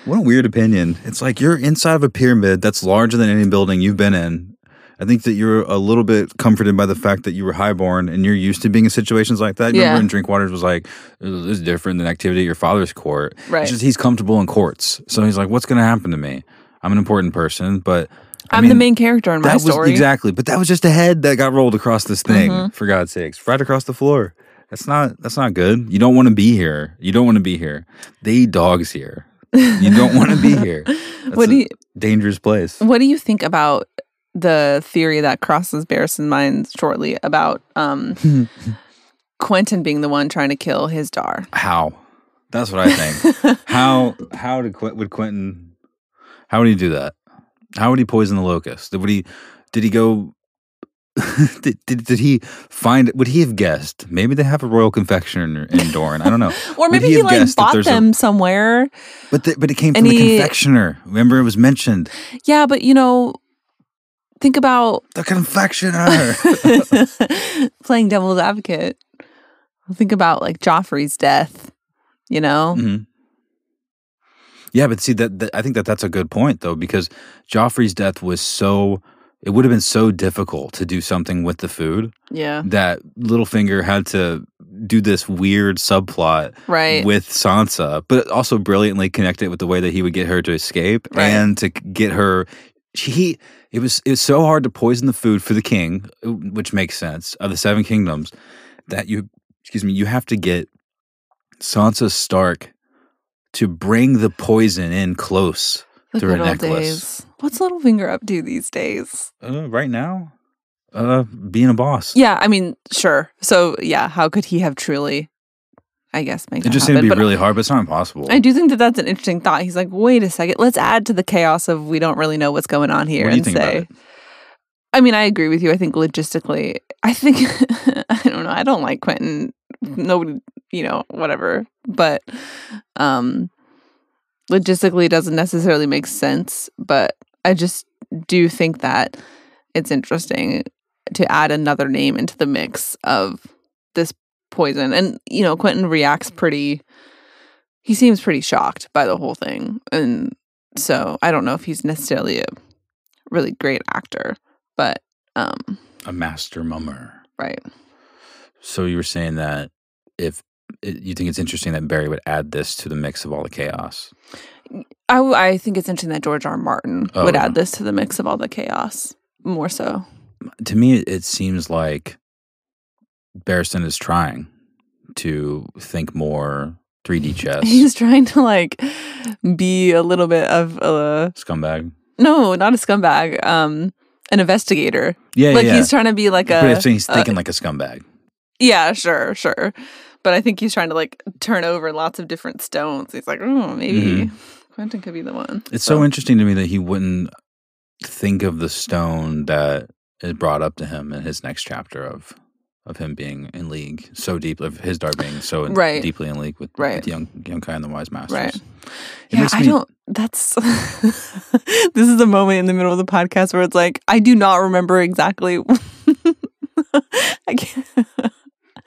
What a weird opinion. It's like you're inside of a pyramid that's larger than any building you've been in. I think that you're a little bit comforted by the fact that you were highborn and you're used to being in situations like that. Yeah. Remember, when Drinkwaters was like, "This is different than activity at your father's court." Right. It's just he's comfortable in courts, so he's like, "What's going to happen to me? I'm an important person, but I I'm the main character in my was story. exactly, but that was just a head that got rolled across this thing. Mhm. For God's sakes, right across the floor. That's not that's not good. You don't want to be here. You don't want to be here. They eat dogs here. You don't want to be here. (laughs) That's what do you dangerous place. What do you think about the theory that crosses Barristan's mind shortly about um, (laughs) Quentyn being the one trying to kill Hizdahr? How? That's what I think. (laughs) how how did Qu- would Quentyn? How would he do that? How would he poison the locust? Would he? Did he go? (laughs) did, did did he find? Would he have guessed? Maybe they have a royal confectioner in Dorne. I don't know. Or Would maybe he he, like bought there's a- them somewhere. But the, but it came from the he- confectioner. Remember, it was mentioned. Yeah, but you know, think about The confectioner. (laughs) playing devil's advocate. Think about like Joffrey's death. You know, Mhm. Yeah, but see that, that I think that that's a good point though because Joffrey's death was so it would have been so difficult to do something with the food yeah, that Littlefinger had to do this weird subplot right. with Sansa, but also brilliantly connect it with the way that he would get her to escape Right. and to get her. He it was it was so hard to poison the food for the king, which makes sense of the Seven Kingdoms, that you excuse me you have to get Sansa Stark to bring the poison in close the through a necklace. days. What's Littlefinger up to these days? Uh, right now, uh, being a boss. Yeah, I mean, sure. So yeah, how could he have truly? I guess make It just seemed to be really hard, but it's not impossible. I do think that that's an interesting thought. He's like, wait a second, let's add to the chaos of we don't really know what's going on here What do you and say. I mean, I agree with you. I think logistically, I think (laughs) I don't know. I don't like Quentyn. Nobody, you know, whatever. But um logistically, it doesn't necessarily make sense. But I just do think that it's interesting to add another name into the mix of this poison. And you know, Quentyn reacts pretty. He seems pretty shocked by the whole thing, and so I don't know if he's necessarily a really great actor, but um, a master mummer. right. So you were saying that if you think it's interesting that Barry would add this to the mix of all the chaos. I think it's interesting that George R. Martin Oh, would yeah. add this to the mix of all the chaos more so. To me, it seems like Barristan is trying to think more 3D (laughs) chess. He's trying to like be a little bit of a scumbag. no, not a scumbag, um, an investigator. Yeah, like yeah. he's trying to be like a but he's thinking like a scumbag. Yeah, sure, sure. But I think he's trying to like turn over lots of different stones. He's like, oh, maybe Mhm. Quentyn could be the one. It's so interesting to me that he wouldn't think of the stone that is brought up to him in his next chapter of of him being in league so deep of Hizdahr being so in- Right. deeply in league with, Right. with young Yunkai and the wise masters. Right. It yeah, makes I don't. That's (laughs) this is the moment in the middle of the podcast where it's like I do not remember exactly. (laughs) I can't.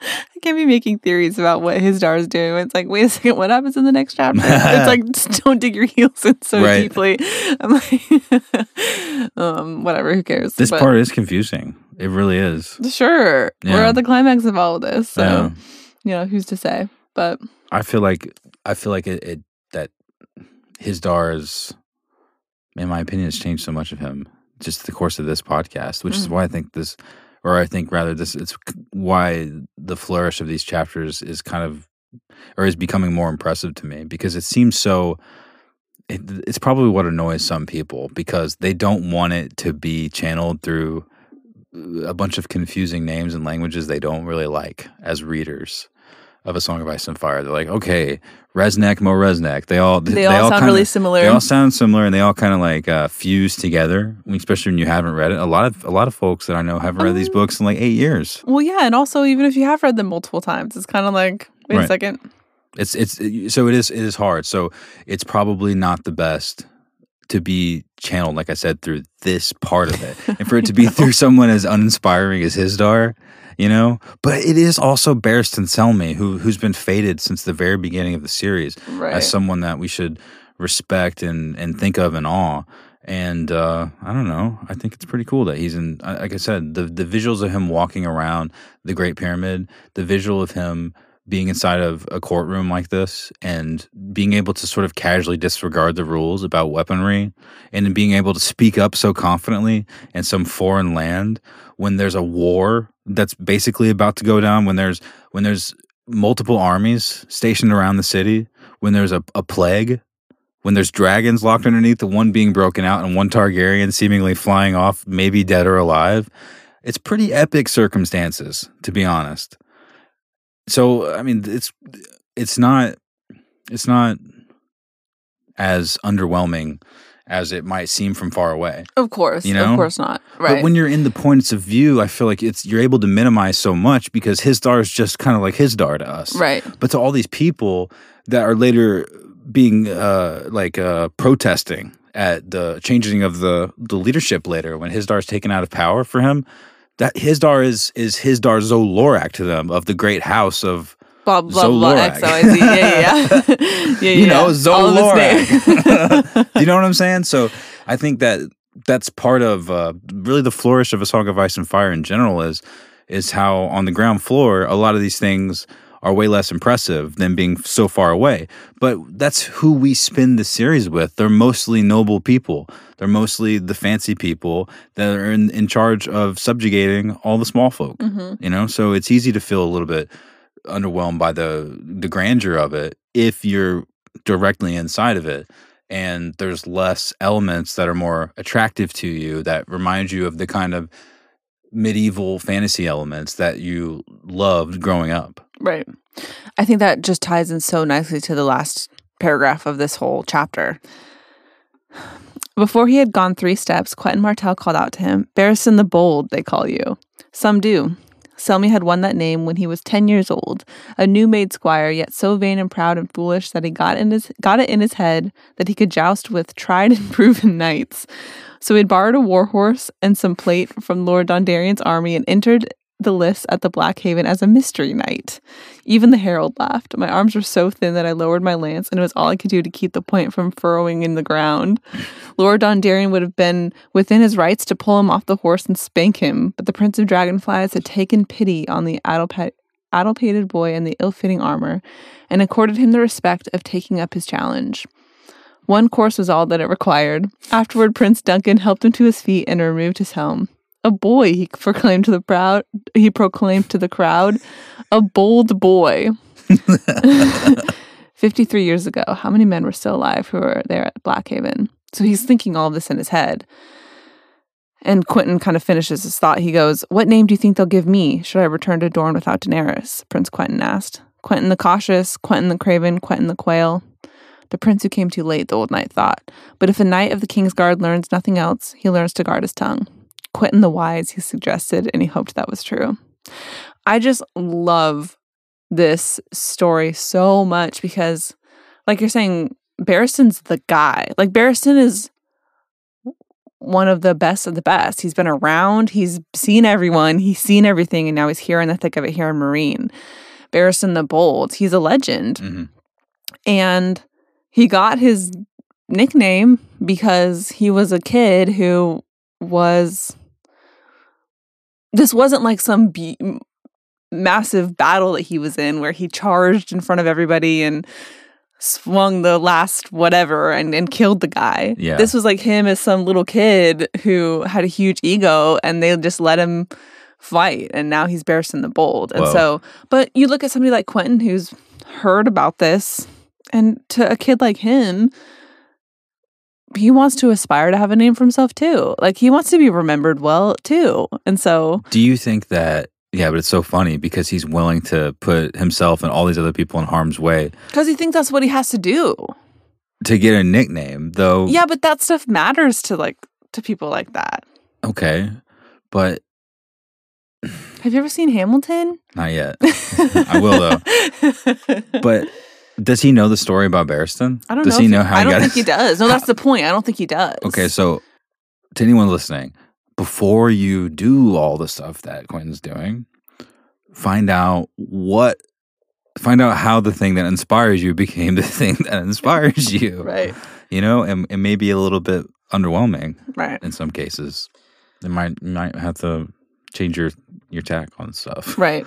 I can't be making theories about what Hizdahr is doing. It's like, wait a second, what happens in the next chapter? it's like, (laughs) just don't dig your heels in so Right. deeply. I'm like, um, whatever, who cares? This But- part is confusing. It really is. Sure. We're at the climax of all of this. So, Yeah. you know, who's to say? But I feel like I feel like it, it that Hizdahr's in my opinion has changed so much of him just the course of this podcast, which is Mhm. why I think this or I think rather this it's why the flourish of these chapters is kind of or is becoming more impressive to me because it seems so it, it's probably what annoys some people because they don't want it to be channeled through a bunch of confusing names and languages they don't really like as readers of a song of ice and fire. They're like, okay, Reznak, Mo Reznak. They all they, all, sound kinda- really similar. They all sound similar, and they all kind of like uh, fuse together. Especially when you haven't read it. A lot of a lot of folks that I know haven't read these Um, books in like eight years. well, yeah. And also, even if you have read them multiple times, it's kind of like, wait a second. It's it's so it is it is hard. So it's probably not the best to be channeled, like I said, through this part of it, and for it to be (laughs) through someone as uninspiring as Hizdahr, you know. But it is also Barristan Selmy, who who's been fated since the very beginning of the series Right. as someone that we should respect and and think of in awe. And uh, I don't know. I think it's pretty cool that he's in. Like I said, the the visuals of him walking around the Great Pyramid, the visual of him being inside of a courtroom like this, and being able to sort of casually disregard the rules about weaponry, and being able to speak up so confidently in some foreign land when there's a war that's basically about to go down. When there's when there's multiple armies stationed around the city, when there's a, a plague, when there's dragons locked underneath, the one being broken out and one Targaryen seemingly flying off, maybe dead or alive. It's pretty epic circumstances, to be honest. So, I mean, it's it's not it's not as underwhelming as it might seem from far away. of course. you know? Of course not. Right. But when you're in the points of view, I feel like it's you're able to minimize so much because Hizdahr is just kind of like Hizdahr to us. right. But to all these people that are later being uh, like uh, protesting at the changing of the the leadership later when Hizdahr is taken out of power for him, that Hizdahr is is Hizdahr Zolorak to them of the great house of Blah, blah, blah, zo Loraq. X, O, I, Z. Yeah, yeah, yeah. (laughs) yeah, you know zo Loraq. names. (laughs) (laughs) you know what I'm saying? So I think that that's part of uh, really the flourish of a Song of Ice and Fire in general is is how on the ground floor a lot of these things are way less impressive than being so far away. But that's who we spin the series with. They're mostly noble people. They're mostly the fancy people that are in, in charge of subjugating all the small folk. Mhm. You know, so it's easy to feel a little bit underwhelmed by the the grandeur of it if you're directly inside of it and there's less elements that are more attractive to you that remind you of the kind of medieval fantasy elements that you loved growing up. Right. I think that just ties in so nicely to the last paragraph of this whole chapter. Before he had gone three steps, Quentyn Martell called out to him, Barristan the Bold, they call you. Some do. Selmy had won that name when he was 10 years old, a new made squire, yet so vain and proud and foolish that he got, in his, got it in his head that he could joust with tried and (laughs) proven knights. So he had borrowed a war horse and some plate from Lord Dondarrion's army and entered the lists at the Blackhaven as a mystery knight. Even the herald laughed. My arms were so thin that I lowered my lance, and it was all I could do to keep the point from furrowing in the ground. Lord Dondarrion would have been within his rights to pull him off the horse and spank him, but the Prince of Dragonflies had taken pity on the Adalpat- addle pated boy in the ill fitting armor and accorded him the respect of taking up his challenge. One course was all that it required. Afterward, Prince Duncan helped him to his feet and removed his helm. A boy, he (laughs) proclaimed to the proud. He proclaimed to the crowd, a bold boy. (laughs) Fifty-three years ago, how many men were still alive who were there at Blackhaven? So he's thinking all of this in his head. And Quentyn kind of finishes his thought. He goes, What name do you think they'll give me? Should I return to Dorne without Daenerys? Prince Quentyn asked. Quentyn the cautious, Quentyn the craven, Quentyn the quail. The prince who came too late, the old knight thought. But if a knight of the king's guard learns nothing else, he learns to guard his tongue. Quentyn the wise, he suggested, and he hoped that was true. I just love this story so much because, like you're saying, Barristan's the guy. Like Barristan is one of the best of the best. He's been around, he's seen everyone, he's seen everything, and now he's here in the thick of it here in Meereen. Barristan the Bold, he's a legend. hmm And he got his nickname because he was a kid who was. This wasn't like some be- massive battle that he was in where he charged in front of everybody and swung the last whatever and, and killed the guy. Yeah. This was like him as some little kid who had a huge ego and they just let him fight and now he's Barristan the Bold. And Whoa. so but you look at somebody like Quentyn who's heard about this and to a kid like him he wants to aspire to have a name for himself too. Like he wants to be remembered well too. And so Do you think that? Yeah, but it's so funny because he's willing to put himself and all these other people in harm's way because he thinks that's what he has to do. to get a nickname, though. Yeah, but that stuff matters to like to people like that. Okay, but Have you ever seen Hamilton? not yet. (laughs) I will though. (laughs) But does he know the story about Barristan? I don't does know. he if know how I he don't think his- he does. No, that's the point. I don't think he does. Okay, so to anyone listening, before you do all the stuff that Quentyn's doing, find out what find out how the thing that inspires you (laughs) became the thing that inspires you. (laughs) right, You know, and it may be a little bit underwhelming right, in some cases. It might might have to change your your tack on stuff. (laughs) right.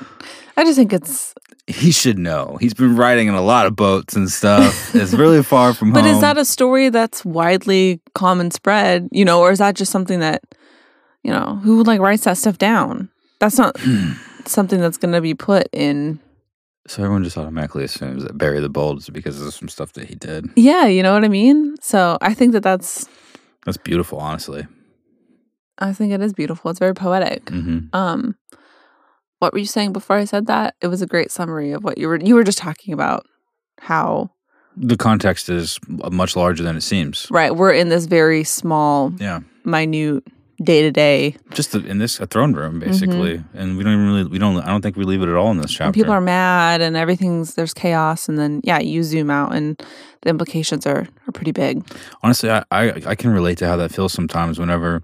I just think it's. He should know. He's been riding in a lot of boats and stuff. (laughs) it's really far from But home. But is that a story that's widely common spread? You know, or is that just something that, you know, who like writes that stuff down? That's not (clears throat) something that's going to be put in. so everyone just automatically assumes that Barry the Bold is because of some stuff that he did. Yeah, you know what I mean. So I think that that's. That's beautiful, honestly. I think it is beautiful. It's very poetic. hmm Um, what were you saying before I said that? It was a great summary of what you were. You were just talking about how The context is much larger than it seems. right we're in this very small, Yeah, minute day to day, just the, in this a throne room basically, and we don't even really we don't I don't think we leave it at all in this chapter. and people are mad and everything's there's chaos, and then yeah, you zoom out and the implications are are pretty big. Honestly, I, I I can relate to how that feels sometimes. Whenever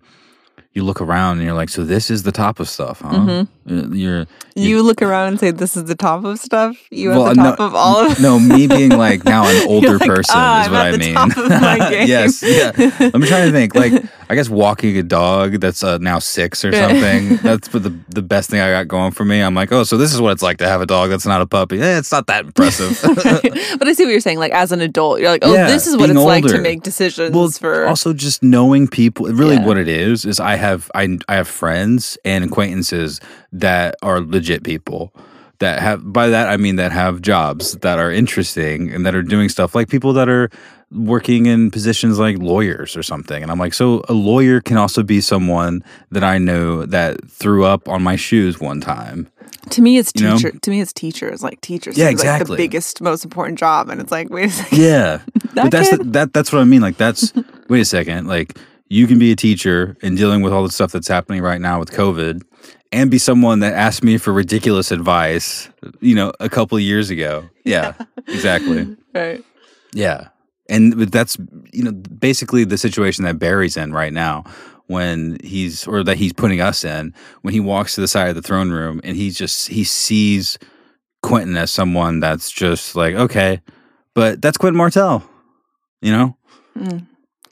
you look around and you're like, so this is the top of stuff, huh? Uh, You're You, look around and say, "This is the top of stuff." You Well, at the no- top of all of. no (laughs) me being like now an older like, person "Ah, is I'm what at I the mean. top of my (laughs) game." yes, yeah. (laughs) I'm trying to think like I guess walking a dog that's uh, now six or something. that's the the best thing I got going for me. I'm like, oh, so this is what it's like to have a dog that's not a puppy. Eh, it's not that impressive. but I see what you're saying. Like as an adult, you're like, "Oh, Yeah, this is what it's like to make decisions well, for." also just knowing people. Really, Yeah. what it is is I have I I have friends and acquaintances that are legit people. That have by that I mean that have jobs that are interesting and that are doing stuff like people that are working in positions like lawyers or something. And I'm like, so a lawyer can also be someone that I know that threw up on my shoes one time. To me, it's You know? teacher. To me, it's teachers. Like teachers. Yeah, is, like exactly. the biggest, most important job, and it's like, wait a second. Yeah. (laughs) That but that's the, that that's what I mean. Like that's (laughs) wait a second. Like you can be a teacher and dealing with all the stuff that's happening right now with COVID and be someone that asked me for ridiculous advice, you know, a couple of years ago. (laughs) Yeah. Exactly. Right. Yeah. And that's you know basically the situation that Barry's in right now when he's or that he's putting us in when he walks to the side of the throne room and he just he sees Quentyn as someone that's just like okay, but that's Quentyn Martell, you know? Mm.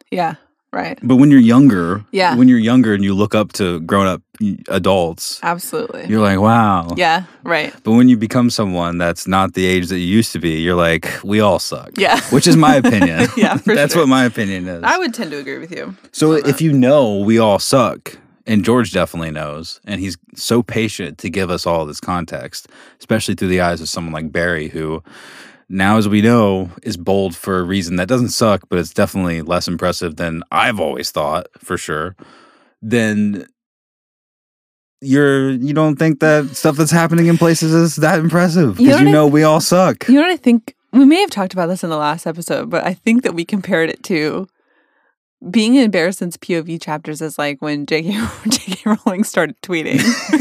Yeah. Right. But when you're younger, Yeah. when you're younger and you look up to grown up adults, Absolutely. you're like, wow. yeah. Right. But when you become someone that's not the age that you used to be, you're like, we all suck. Yeah. Which is my opinion. (laughs) Yeah, (laughs) that's sure. what my opinion is. I would tend to agree with you. so on that. if you know we all suck, and George definitely knows, and he's so patient to give us all this context, especially through the eyes of someone like Barry, who now, as we know, is bold for a reason that doesn't suck, but it's definitely less impressive than I've always thought, for sure. Then you're you don't think that stuff that's happening in places is that impressive You because you I- know we all suck. You know what I think? We may have talked about this in the last episode, but I think that we compared it to being in Barristan's POV chapters is like when J.K. (laughs) J.K. Rowling started tweeting. (laughs)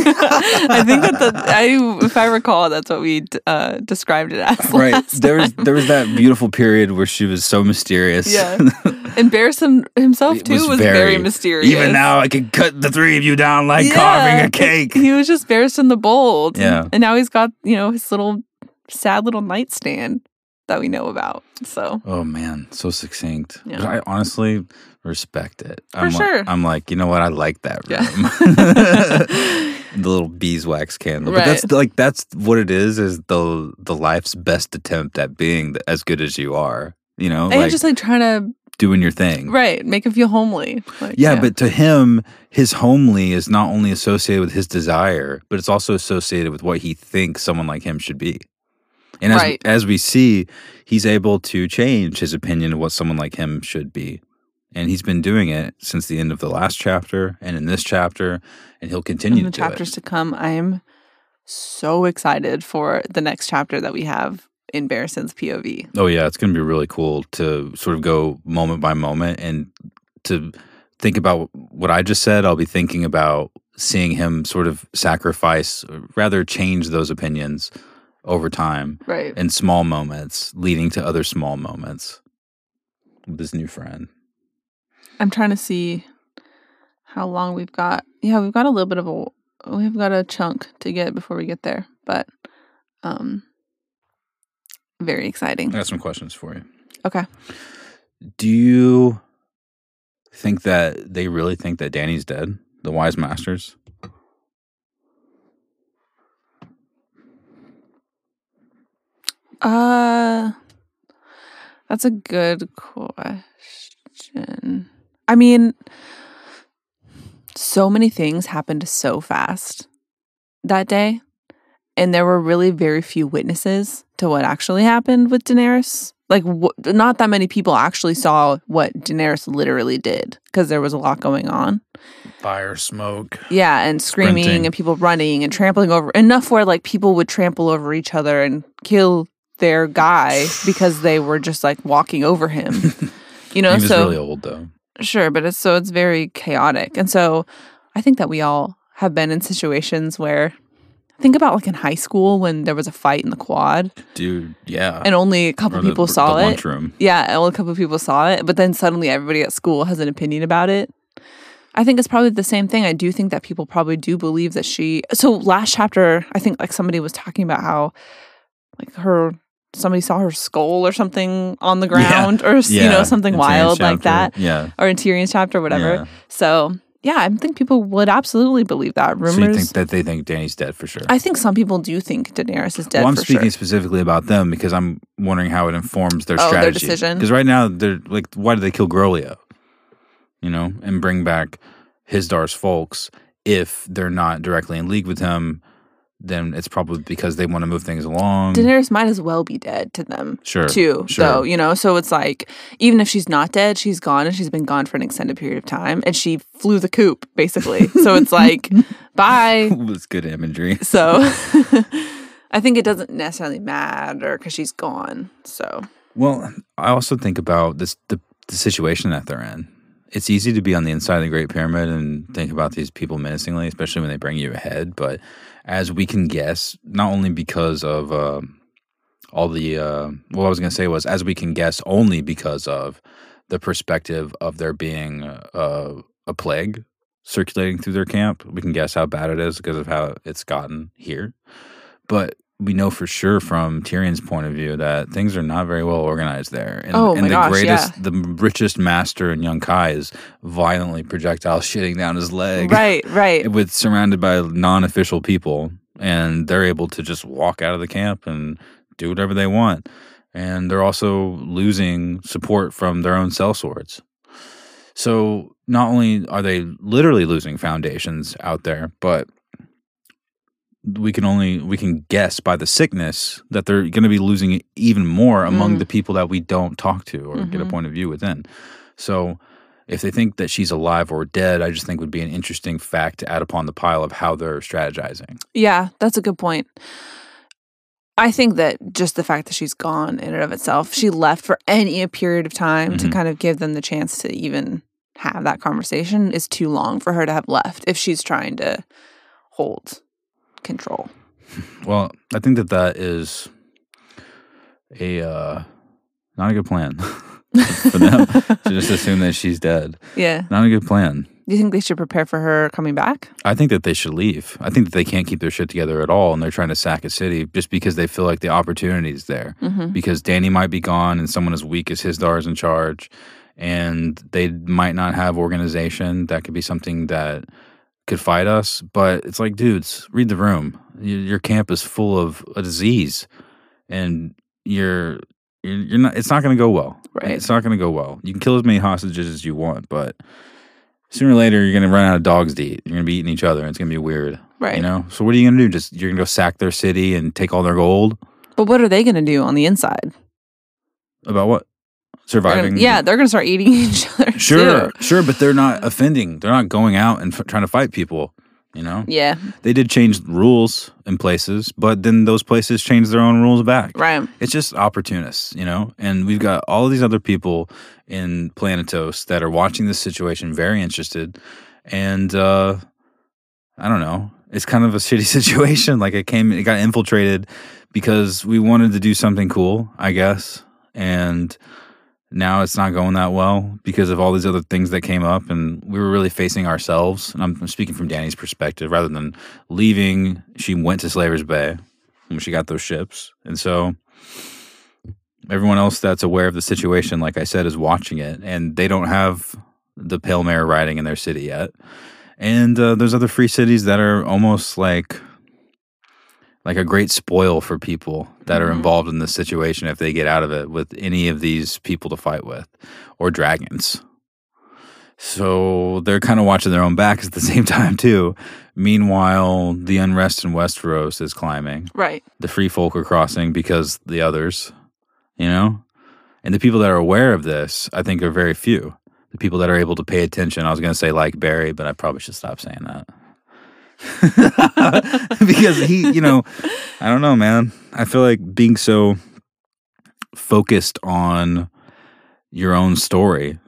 I think that the I, if I recall, that's what we uh, described it as. Right. There was there was that beautiful period where she was so mysterious. Yeah. (laughs) and Barristan himself too was was, very, very- mysterious. Even now I can cut the three of you down like Yeah. carving a cake. He was just Barristan the Bold. Yeah. And now he's got, you know, his little sad little nightstand that we know about. So Oh man, so succinct. Yeah. But I honestly respect it. For I'm like- sure. I'm like, you know what? I like that Yeah. (laughs) (laughs) the little beeswax candle. But that's like that's what it is. Is the the life's best attempt at being as good as you are. You know, and like just like trying to doing your thing. right, make him feel homely. Like, Yeah, but to him, his homely is not only associated with his desire, but it's also associated with what he thinks someone like him should be. And as, Right. as we see, he's able to change his opinion of what someone like him should be. And he's been doing it since the end of the last chapter and in this chapter, and he'll continue in the do it. chapters to come, I'm so excited for the next chapter that we have in Barristan's POV. Oh yeah, it's going to be really cool to sort of go moment by moment and to think about what I just said. I'll be thinking about seeing him sort of sacrifice, or rather change those opinions over time Right. in small moments, leading to other small moments with his new friend. I'm trying to see how long we've got. Yeah, we've got a little bit of a we've got a chunk to get before we get there, but um very exciting. I got some questions for you. Okay. Do you think that they really think that Dany's dead? The Wise Masters? Uh that's a good question. I mean, so many things happened so fast that day, and there were really very few witnesses to what actually happened with Daenerys. Like, wh- not that many people actually saw what Daenerys literally did because there was a lot going on. Fire, smoke. Yeah, and screaming Sprinting. and people running and trampling over enough where like people would trample over each other and kill their guy because they were just like walking over him. (laughs) You know, he was so really old though. sure, but it's so it's very chaotic. And so I think that we all have been in situations where think about like in high school when there was a fight in the quad Dude, yeah. and only a couple the- people the saw it. lunchroom. Yeah, only a couple people saw it, but then suddenly everybody at school has an opinion about it. I think it's probably the same thing. I do think that people probably do believe that she. So last chapter, I think like somebody was talking about how, like her, somebody saw her skull or something on the ground, or you know something in wild like that. Yeah. or in Tyrion's chapter, whatever. Yeah. So yeah, I think people would absolutely believe that. Rumors. So you think that they think Dany's dead for sure? I think some people do think Daenerys is dead. well, I'm speaking sure. specifically about them because I'm wondering how it informs their Oh, their strategy. decision? Because right now they're like, why did they kill Groleo? You know, and bring back Hizdahr's folks if they're not directly in league with him. Then it's probably because they want to move things along. Daenerys might as well be dead to them. Sure, too. sure. So, you know, so it's like even if she's not dead, she's gone and she's been gone for an extended period of time and she flew the coop basically. (laughs) so it's like bye. (laughs) it was good imagery. (laughs) So I think it doesn't necessarily matter cuz she's gone. So, Well, I also think about this the, the situation that they're in. It's easy to be on the inside of the Great Pyramid and think about these people menacingly, especially when they bring you ahead. But as we can guess, not only because of uh, all the uh, what I was going to say was, as we can guess, only because of the perspective of there being uh, a plague circulating through their camp. We can guess how bad it is because of how it's gotten here. But we know for sure from Tyrion's point of view that things are not very well organized there. And, Oh and my the gosh, greatest, yeah. the richest master in Yunkai is violently projectile shitting down his leg. Right, right. (laughs) With surrounded by non-official people, and they're able to just walk out of the camp and do whatever they want. And they're also losing support from their own sellswords. So not only are they literally losing foundations out there, but we can only we can guess by the sickness that they're going to be losing even more among Mm. the people that we don't talk to or get a Mhm. point of view within. So if they think that she's alive or dead, I just think would be an interesting fact to add upon the pile of how they're strategizing. Yeah, that's a good point. I think that just the fact that she's gone in and of itself, she left for any period of time to Mhm. kind of give them the chance to even have that conversation is too long for her to have left if she's trying to hold control. Well, I think that that is a uh, not a good plan (laughs) for them (laughs) to just assume that she's dead. Yeah. Not a good plan. Do you think they should prepare for her coming back? I think that they should leave. I think that they can't keep their shit together at all, and they're trying to sack a city just because they feel like the opportunity is there. Mm-hmm. Because Dany might be gone, and someone as weak as Hizdahr is in charge, and they might not have organization. That could be something that could fight us. But it's like, dudes, read the room. Your camp is full of a disease, and you're you're, not. It's not going to go well. Right. It's not going to go well. You can kill as many hostages as you want, but sooner or later you're going to run out of dogs to eat. You're going to be eating each other, and it's going to be weird. Right. You know. So what are you going to do? Just you're going to go sack their city and take all their gold? But what are they going to do on the inside? About what? They're gonna- Surviving? yeah, they're going to start eating (laughs) each other. Sure, too. sure, but they're not offending. They're not going out and f- trying to fight people. You know, Yeah. they did change rules in places, but then those places changed their own rules back. Right. It's just opportunists, you know. And we've got all of these other people in Planetos that are watching this situation, very interested, and uh, I don't know. It's kind of a (laughs) shitty situation. Like it came, it got infiltrated because we wanted to do something cool, I guess, and now it's not going that well because of all these other things that came up and we were really facing ourselves. And i'm, speaking from Dany's perspective. Rather than leaving she went to slavers bay when she got those ships. And so everyone else that's aware of the situation like i said is watching it. And they don't have the pale mare riding in their city yet. And uh, there's other free cities that are almost like like a great spoil for people that are Mhm. involved in this situation if they get out of it with any of these people to fight with or dragons. So they're kind of watching their own backs at the (laughs) same time too. Meanwhile, the unrest in Westeros is climbing. Right. The free folk are crossing because the others, you know? And the people that are aware of this, I think are very few. The people that are able to pay attention. I was going to say like Barry, but I probably should stop saying that. (laughs) because he, you know, I don't know, man. I feel like being so focused on your own story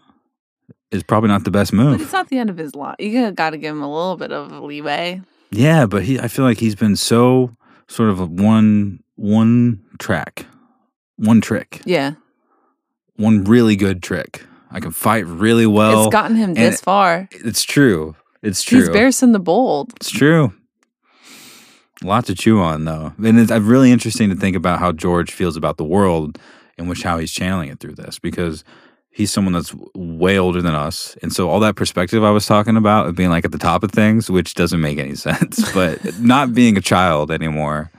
is probably not the best move. But it's not the end of his life. You got to give him a little bit of leeway. Yeah, but he I feel like he's been so sort of a one one track. One trick. Yeah. One really good trick. I can fight really well. it's gotten him this far. it's true. It's true. He's Barristan the Bold. It's true. A lot to chew on, though. And it's uh, really interesting to think about how George feels about the world and which how he's channeling it through this because he's someone that's way older than us. And so all that perspective I was talking about of being like at the top of things, which doesn't make any (laughs) sense, but not being a child anymore,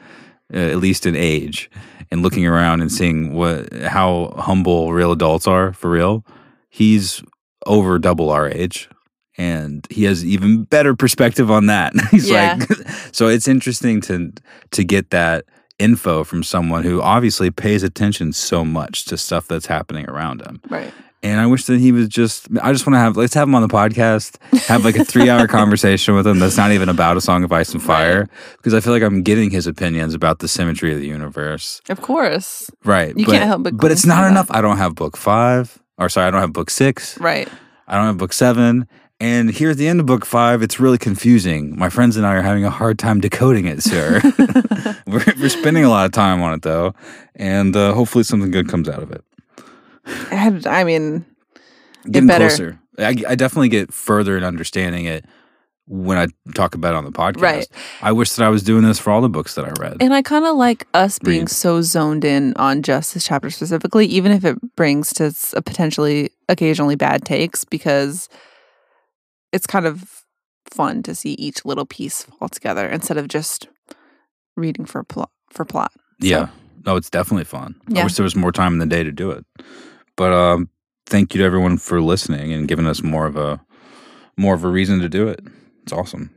uh, at least in age, and looking around and seeing what how humble real adults are for real. He's over double our age and he has even better perspective on that. (laughs) He's Yeah. like (laughs) so it's interesting to to get that info from someone who obviously pays attention so much to stuff that's happening around him. Right. And I wish that he was just I just want to have let's have him on the podcast, have like a 3-hour (laughs) conversation with him that's not even about a song of ice and fire because I feel like I'm getting his opinions about the symmetry of the universe. Of course. Right. You but, can't help but But it's not enough. that. I don't have book 5 or sorry, I don't have book 6. Right. I don't have book seven. And here at the end of book five, it's really confusing. My friends and I are having a hard time decoding it, sir. (laughs) we're, we're spending a lot of time on it, though. And uh, hopefully something good comes out of it. I, I mean, Getting better. closer. I, I definitely get further in understanding it when I talk about it on the podcast. Right. I wish that I was doing this for all the books that I read. And I kind of like us being Read. so zoned in on just this chapter specifically, even if it brings to a potentially occasionally bad takes, because it's kind of fun to see each little piece fall together instead of just reading for plot for plot. So, yeah. No, it's definitely fun. Yeah. I wish there was more time in the day to do it. But um, thank you to everyone for listening and giving us more of a more of a reason to do it. It's awesome.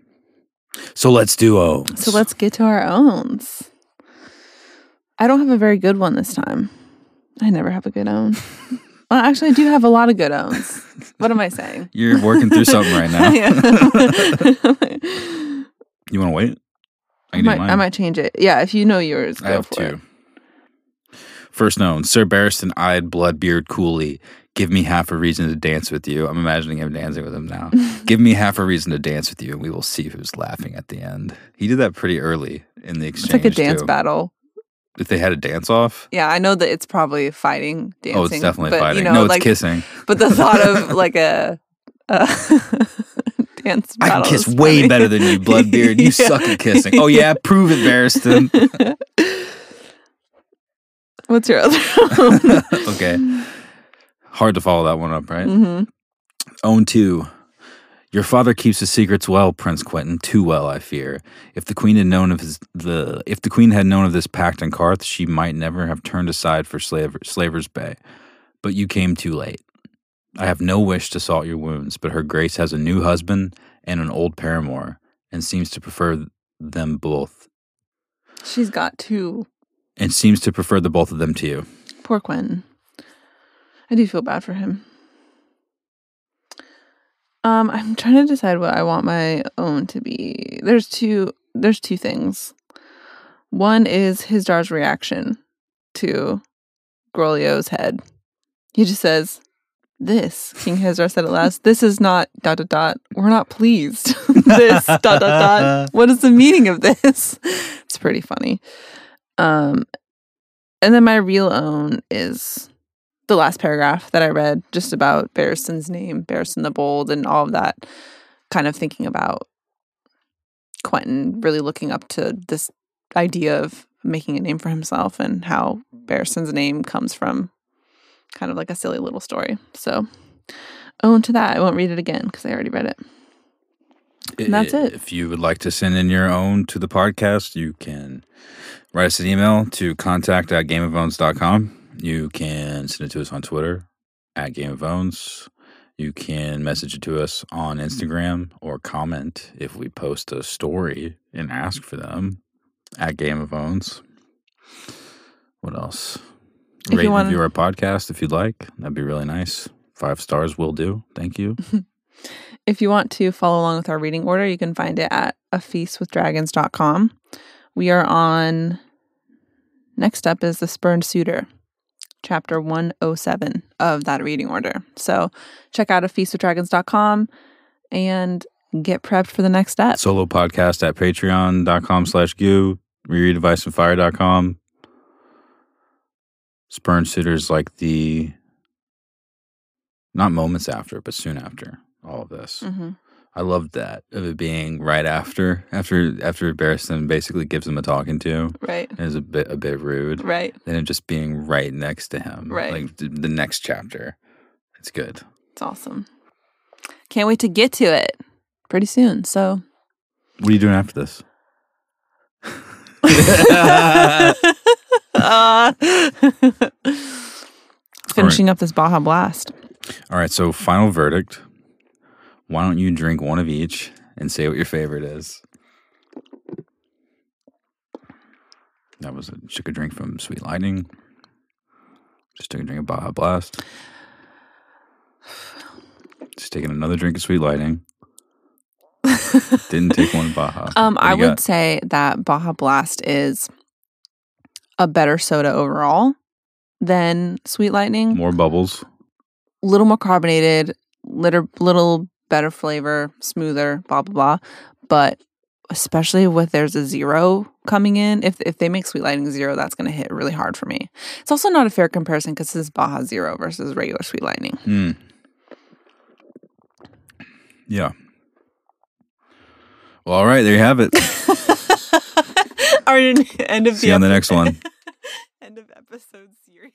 So let's do O's. So let's get to our owns. I don't have a very good one this time. I never have a good own. (laughs) well, actually, I do have a lot of good owns. What am I saying? (laughs) You're working through something right now. (laughs) You want to wait? I can do might, I might change it. Yeah, if you know yours, go I have for two. it. First known, Sir Barristan eyed Bloodbeard coolly. Give me half a reason to dance with you. I'm imagining him dancing with him now. (laughs) Give me half a reason to dance with you, and we will see who's laughing at the end. He did that pretty early in the exchange. It's like a dance too. battle. If they had a dance off, Yeah, I know that it's probably fighting, dancing. oh, it's definitely but, fighting. You know, no, it's like, kissing. But the thought of (laughs) like a, a (laughs) dance I can kiss is way better than you, Bloodbeard. You (laughs) Yeah. suck at kissing. Oh yeah, prove it, Barristan. What's your other? okay, hard to follow that one up, right? Mm-hmm. Own two. Your father keeps his secrets well, Prince Quentyn, too well, I fear. If the queen had known of his the if the queen had known of this pact in Carth, she might never have turned aside for slaver, Slaver's Bay. But you came too late. I have no wish to salt your wounds, but her grace has a new husband and an old paramour, and seems to prefer them both, She's got two. and seems to prefer the both of them to you. Poor Quentyn. I do feel bad for him. Um, I'm trying to decide what I want my own to be. There's two. There's two things. One is his Hizdahr's reaction to Groleo's head. He just says, "This." King Hisdar said at (laughs) last. This is not dot dot dot. We're not pleased. (laughs) (laughs) this dot dot dot. What is the meaning of this? It's pretty funny. Um, and then my real own is the last paragraph that I read, just about Barristan's name, Barristan the Bold, and all of that. Kind of thinking about Quentyn really looking up to this idea of making a name for himself and how Barristan's name comes from kind of like a silly little story. So, own to that. I won't read it again because I already read it. And that's it. If you would like to send in your own to the podcast, you can write us an email to contact at gameofowns.com. You can send it to us on Twitter at Game of Owns. You can message it to us on Instagram or comment if we post a story and ask for them at Game of Owns. What else? If Rate and wanna- review our podcast if you'd like. That'd be really nice. Five stars will do. Thank you. (laughs) If you want to follow along with our reading order, you can find it at a feastwithdragons.com. We are on next up is the spurned suitor, chapter 107 of that reading order. So check out a feastwithdragons.com and get prepped for the next step. solo podcast at patreon.com slash goo rereadadviceandfire.com spurn suitors like the not moments after but soon after all of this hmm i loved that of it being right after after after barristan basically gives him a talking to Right. and is a bit a bit rude Right. And it just being right next to him Right. like the, the next chapter it's good It's awesome. Can't wait to get to it pretty soon. So what are you doing after this (laughs) Uh, (laughs) finishing up this Baja Blast. All right, so final verdict. Why don't you drink one of each and say what your favorite is? That was a took a drink from Sweet Lightning. Just took a drink of Baja Blast. Just taking another drink of Sweet Lightning. (laughs) Didn't take one of Baja. Um, I would got? say that Baja Blast is a better soda overall than Sweet Lightning. more bubbles. A little more carbonated, little little better flavor, smoother, blah blah blah. But especially with there's a zero coming in, if if they make Sweet Lightning zero, that's going to hit really hard for me. It's also not a fair comparison because this is Baja Zero versus regular Sweet Lightning. Hmm. Yeah. Well, all right, there you have it. (laughs) Our end of See you on the next one. (laughs) end of episode series.